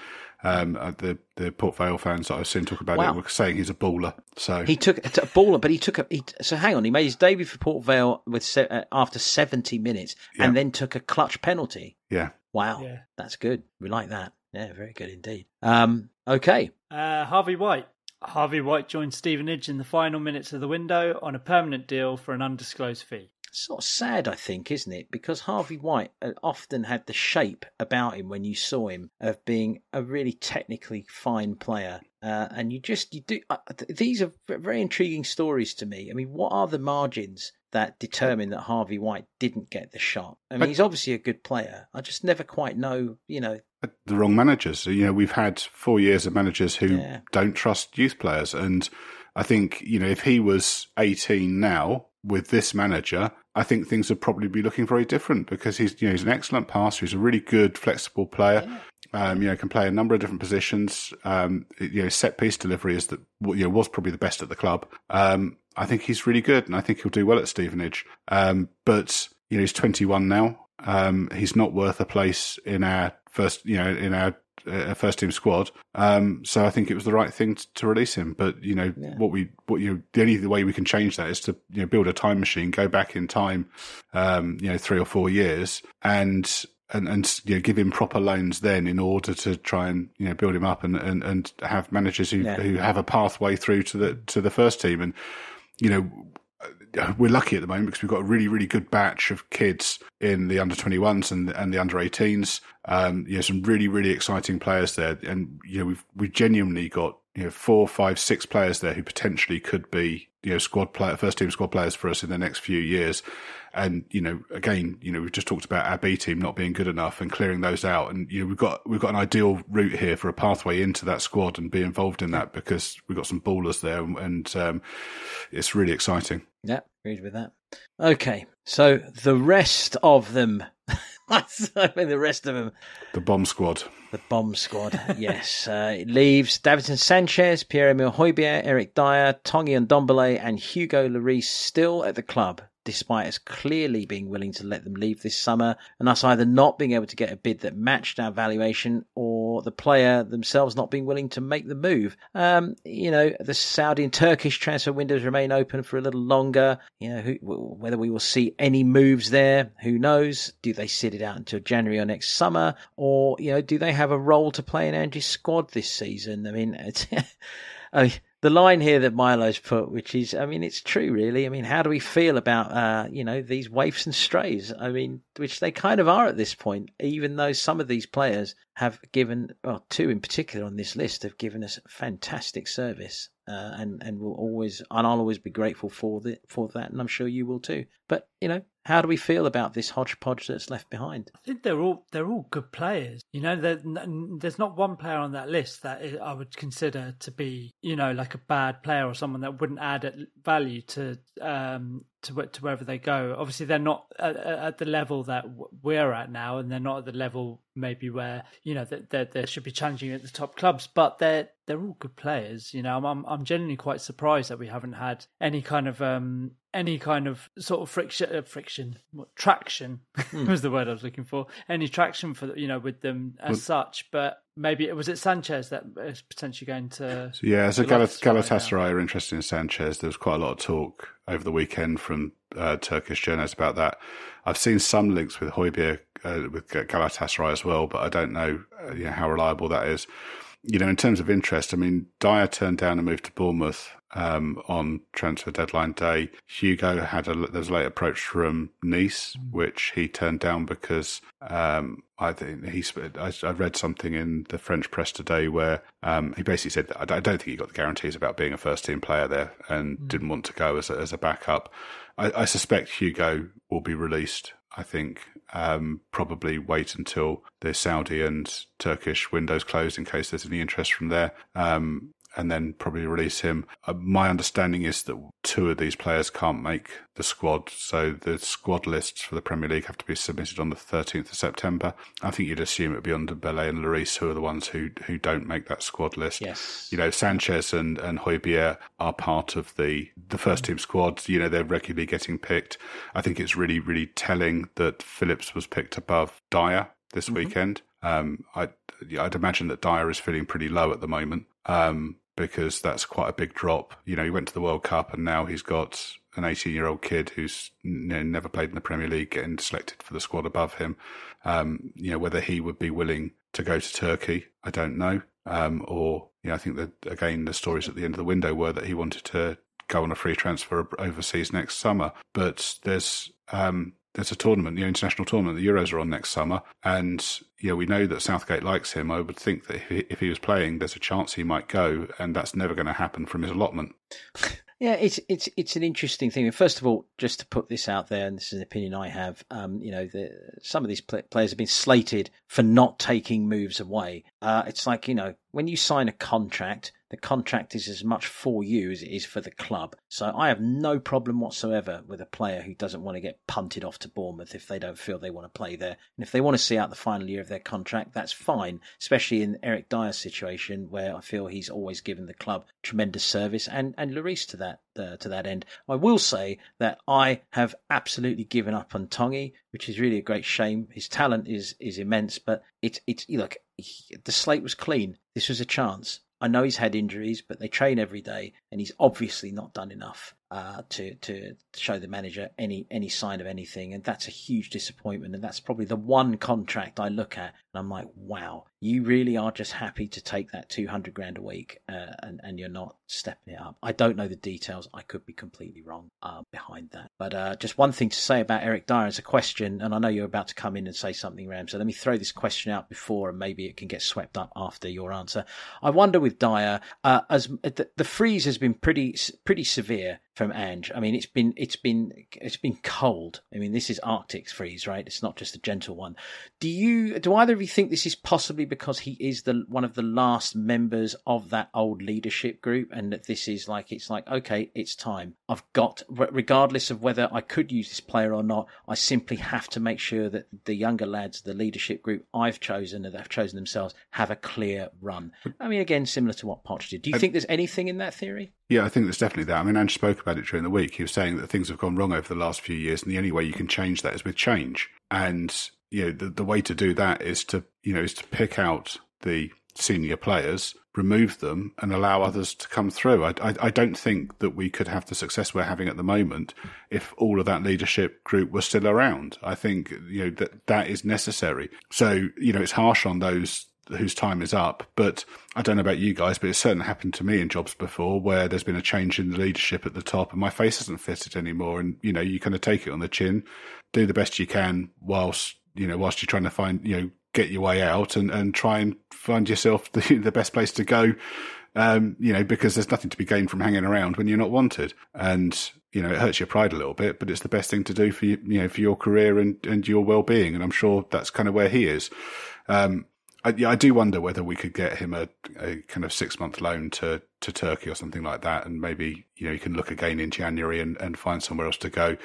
Um, uh, the the Port Vale fans that I've seen talk about Wow. it were saying he's a baller. So he took a baller, but he took a. He, so hang on, he made his debut for Port Vale with uh, after seventy minutes, and then took a clutch penalty. yeah, Wow, Yeah. that's good. We like that. Yeah, very good indeed. Um, okay, Uh, Harvey White. Harvey White joined Stevenage in the final minutes of the window on a permanent deal for an undisclosed fee. sort of sad, I think, isn't it? Because Harvey White uh, often had the shape about him when you saw him of being a really technically fine player. Uh, and you just you do uh, th- these are very intriguing stories to me. I mean, what are the margins that determine that Harvey White didn't get the shot? I mean, But- he's obviously a good player. I just never quite know. You know, the wrong managers. You know, we've had four years of managers who Yeah. don't trust youth players. And I think, you know, if he was 18 now with this manager, I think things would probably be looking very different because he's, you know, he's an excellent passer. He's a really good, flexible player. Um, you know, can play a number of different positions. Um, you know, set piece delivery is that, what you know, was probably the best at the club. Um, I think he's really good and I think he'll do well at Stevenage. Um, but, you know, he's 21 now. Um, he's not worth a place in our first, you know, in our uh, first team squad. Um, so I think it was the right thing to, to release him. But you know, Yeah. what we, what you, the only way we can change that is to you know build a time machine, go back in time, um, you know, three or four years, and and and you know give him proper loans then in order to try and you know build him up and and, and have managers who Yeah. who have a pathway through to the to the first team and you know we're lucky at the moment because we've got a really, really good batch of kids in the under 21s and, and the under 18s. Um, you know, some really, really exciting players there. And, you know, we've, we've genuinely got you know four, five, six players there who potentially could be you know squad player, first team squad players for us in the next few years. And you know, again, you know, we've just talked about our B team not being good enough and clearing those out. And you know, we've got we've got an ideal route here for a pathway into that squad and be involved in that because we've got some ballers there, and um, it's really exciting. Yeah, agreed with that. Okay, so the rest of them, I mean, the rest of them, the bomb squad. The bomb squad, yes. Uh, it leaves Davinson Sanchez, Pierre Emile Højbjerg, Eric Dier, Tanguy Ndombele, and Hugo Lloris still at the club despite us clearly being willing to let them leave this summer and us either not being able to get a bid that matched our valuation or the player themselves not being willing to make the move. Um, you know, the Saudi and Turkish transfer windows remain open for a little longer. You know, who, whether we will see any moves there, who knows? Do they sit it out until January or next summer? Or, you know, do they have a role to play in Ange's squad this season? I mean, it's. I, the line here that Milo's put, which is, I mean, it's true, really. I mean, how do we feel about, uh, you know, these waifs and strays? I mean, which they kind of are at this point, even though some of these players have given, well, two in particular on this list have given us fantastic service, uh, and and will always, and I'll always be grateful for the for that, and I'm sure you will too. But you know, how do we feel about this hodgepodge that's left behind? I think they're all they're all good players. You know, there's not one player on that list that I would consider to be, you know, like a bad player or someone that wouldn't add value to um, to to wherever they go. Obviously, they're not at, at, the level that we're at now, and they're not at the level maybe where you know that they should be challenging at the top clubs. But they're they're all good players. You know, I'm I'm, I'm genuinely quite surprised that we haven't had any kind of um any kind of sort of friction, uh, friction, what, traction mm. was the word I was looking for. Any traction for you know with them as well, such, but maybe it was it Sanchez that is potentially going to. So yeah, so Galat- Galatasaray are interested in Sanchez. There was quite a lot of talk over the weekend from uh, Turkish journalists about that. I've seen some links with Højbjerg uh, with Galatasaray as well, but I don't know, uh, you know how reliable that is. You know, in terms of interest, I mean, Dier turned down a move to Bournemouth um, on transfer deadline day. Hugo had a there's a late approach from Nice, mm. which he turned down because um, I think he I, I, read something in the French press today where um, he basically said I don't think he got the guarantees about being a first team player there and mm. didn't want to go as a, as a backup. I, I suspect Hugo will be released I think um, probably wait until the Saudi and Turkish windows close in case there's any interest from there. Um, and then probably release him. Uh, my understanding is that two of these players can't make the squad, so the squad lists for the Premier League have to be submitted on the 13th of September. I think you'd assume it would be Ndombele and Lloris, who are the ones who who don't make that squad list. Yes. You know, Sanchez and, and Højbjerg are part of the, the first team squad. You know, they're regularly getting picked. I think it's really, really telling that Phillips was picked above Dier this mm-hmm. weekend. Um, I, I'd imagine that Dier is feeling pretty low at the moment. Um, because that's quite a big drop. You know, he went to the World Cup and now he's got an 18 year old kid who's never played in the Premier League getting selected for the squad above him. Um, you know, whether he would be willing to go to Turkey, I don't know. Um, or, you know, I think that again, the stories at the end of the window were that he wanted to go on a free transfer overseas next summer. But there's, um, there's a tournament, the international tournament, the Euros are on next summer, and know, we know that Southgate likes him. I would think that if he, if he was playing, there's a chance he might go, and that's never going to happen from his allotment. Yeah, it's it's it's an interesting thing. First of all, just to put this out there, and this is an opinion I have. Um, you know, the, some of these players have been slated for not taking moves away. Uh, it's like you know, when you sign a contract, the contract is as much for you as it is for the club. So I have no problem whatsoever with a player who doesn't want to get punted off to Bournemouth if they don't feel they want to play there. And if they want to see out the final year of their contract, that's fine, especially in Eric Dier's situation where I feel he's always given the club tremendous service and, and Lloris to that uh, to that end. I will say that I have absolutely given up on Tanguy, which is really a great shame. His talent is is immense, but it's it's look, the slate was clean. This was a chance. I know he's had injuries, but they train every day, and he's obviously not done enough. Uh, to to show the manager any any sign of anything, and that's a huge disappointment. And that's probably the one contract I look at, and I'm like, wow, you really are just happy to take that 200 grand a week, uh, and and you're not stepping it up. I don't know the details. I could be completely wrong uh, behind that. But uh, just one thing to say about Eric Dier is a question, and I know you're about to come in and say something, Ram. So let me throw this question out before, and maybe it can get swept up after your answer. I wonder with Dier, uh, as the, the freeze has been pretty pretty severe from Ange. I mean, it's been it's been it's been cold. I mean, this is Arctic freeze, right? It's not just a gentle one. Do you do either of you think this is possibly because he is the one of the last members of that old leadership group, and that this is like it's like okay, it's time. I've got regardless of whether I could use this player or not, I simply have to make sure that the younger lads, the leadership group I've chosen and they've chosen themselves, have a clear run. I mean, again, similar to what Poch did. Do you I, think there's anything in that theory? Yeah, I think there's definitely that. I mean, Ange spoke about it during the week. He was saying that things have gone wrong over the last few years, and the only way you can change that is with change. And you know, the, the way to do that is to you know is to pick out the senior players, remove them, and allow others to come through. I, I, I, don't think that we could have the success we're having at the moment if all of that leadership group was still around. I think you know that that is necessary. So you know, it's harsh on those whose time is up. But I don't know about you guys, but it's certainly happened to me in jobs before where there's been a change in the leadership at the top and my face hasn't fitted anymore. And, you know, you kind of take it on the chin, do the best you can whilst, you know, whilst you're trying to find, you know, get your way out and, and try and find yourself the, the best place to go. Um, you know, because there's nothing to be gained from hanging around when you're not wanted. And, you know, it hurts your pride a little bit, but it's the best thing to do for you, you know, for your career and, and your well being. And I'm sure that's kind of where he is. Um, I, yeah, I do wonder whether we could get him a, a kind of six month loan to, to Turkey or something like that, and maybe you know he can look again in January and, and find somewhere else to go.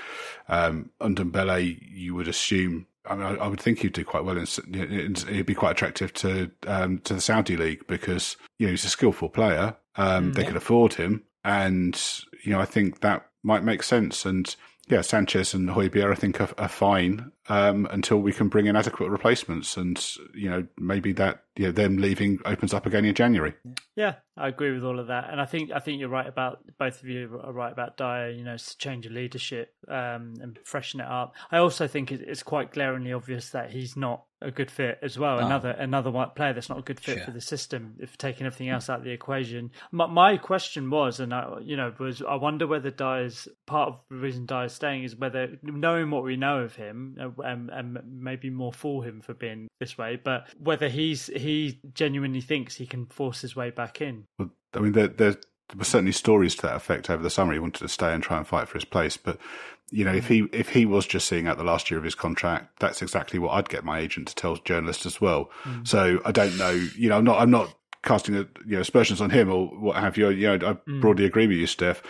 Um, you would assume. I, mean, I, I would think he'd do quite well, and he'd be quite attractive to um, to the Saudi league because you know he's a skillful player. Um, mm, they yeah. could afford him, and you know I think that might make sense. And yeah, Sanchez and Højbjerg, I think, are, are fine um, until we can bring in adequate replacements, and you know maybe that you know, them leaving opens up again in January. Yeah, I agree with all of that, and I think I think you're right about both of you are right about Dier. You know, change of leadership um, and freshen it up. I also think it's quite glaringly obvious that he's not a good fit as well. Oh. Another another white player that's not a good fit sure. for the system. If taking everything else out of the equation, my, my question was, and I, you know, was I wonder whether Dier's part of the reason Dier's staying is whether knowing what we know of him and, and maybe more for him for being this way, but whether he's he genuinely thinks he can force his way back in. Well, I mean, there, there were certainly stories to that effect over the summer. He wanted to stay and try and fight for his place, but you know, if he if he was just seeing out the last year of his contract, that's exactly what I'd get my agent to tell journalists as well. Mm. So I don't know. You know, I'm not I'm not casting a, you know aspersions on him or what have you. You know, I mm. broadly agree with you, Steff.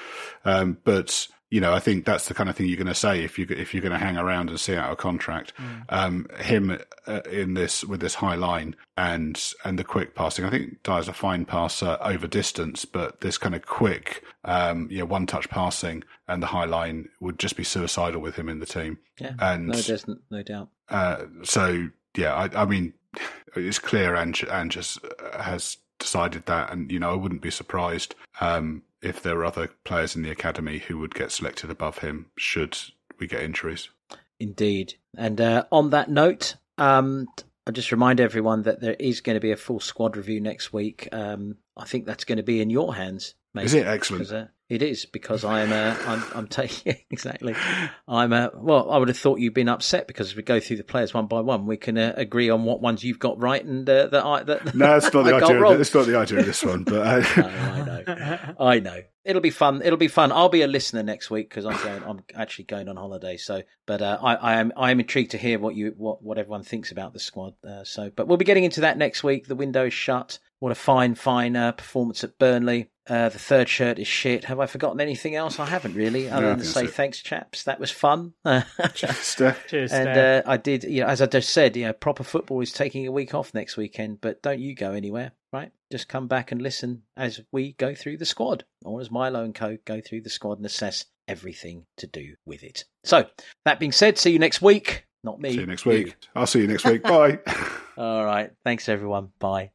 Um, but you know, I think that's the kind of thing you're going to say if you if you're going to hang around and see out a contract. Mm. Um, him uh, in this with this high line and and the quick passing. I think Dier's a fine passer over distance, but this kind of quick, um, you know, one touch passing and the high line would just be suicidal with him in the team. Yeah, and no, there's no doubt. Uh, so yeah, I, I, mean, it's clear Ange, Ange has, has decided that, and you know, I wouldn't be surprised. Um, if there are other players in the academy who would get selected above him should we get injuries. Indeed. And uh, on that note, um, I'll just remind everyone that there is going to be a full squad review next week. Um, I think that's going to be in your hands. Mate, is it excellent? Uh, it is because I am. Uh, I'm, I'm taking exactly. I'm. Uh, well, I would have thought you'd been upset because as we go through the players one by one, we can uh, agree on what ones you've got right and uh, that I. That no, it's not the idea. It's not the idea of this one, but I... no, I know. I know. It'll be fun. It'll be fun. I'll be a listener next week because I'm going. I'm actually going on holiday. So, but uh, I, I am. I am intrigued to hear what you what what everyone thinks about the squad. Uh, so, but we'll be getting into that next week. The window is shut. What a fine, fine uh, performance at Burnley. Uh, the third shirt is shit. Have I forgotten anything else? I haven't really, other than to say so. thanks, chaps. That was fun. Cheers, Cheers, and uh, I did, you know, as I just said, you know, proper football is taking a week off next weekend, but don't you go anywhere, right? Just come back and listen as we go through the squad, or as Milo and Co go through the squad and assess everything to do with it. So, that being said, see you next week. Not me. See you next week. You. I'll see you next week. Bye. All right. Thanks, everyone. Bye.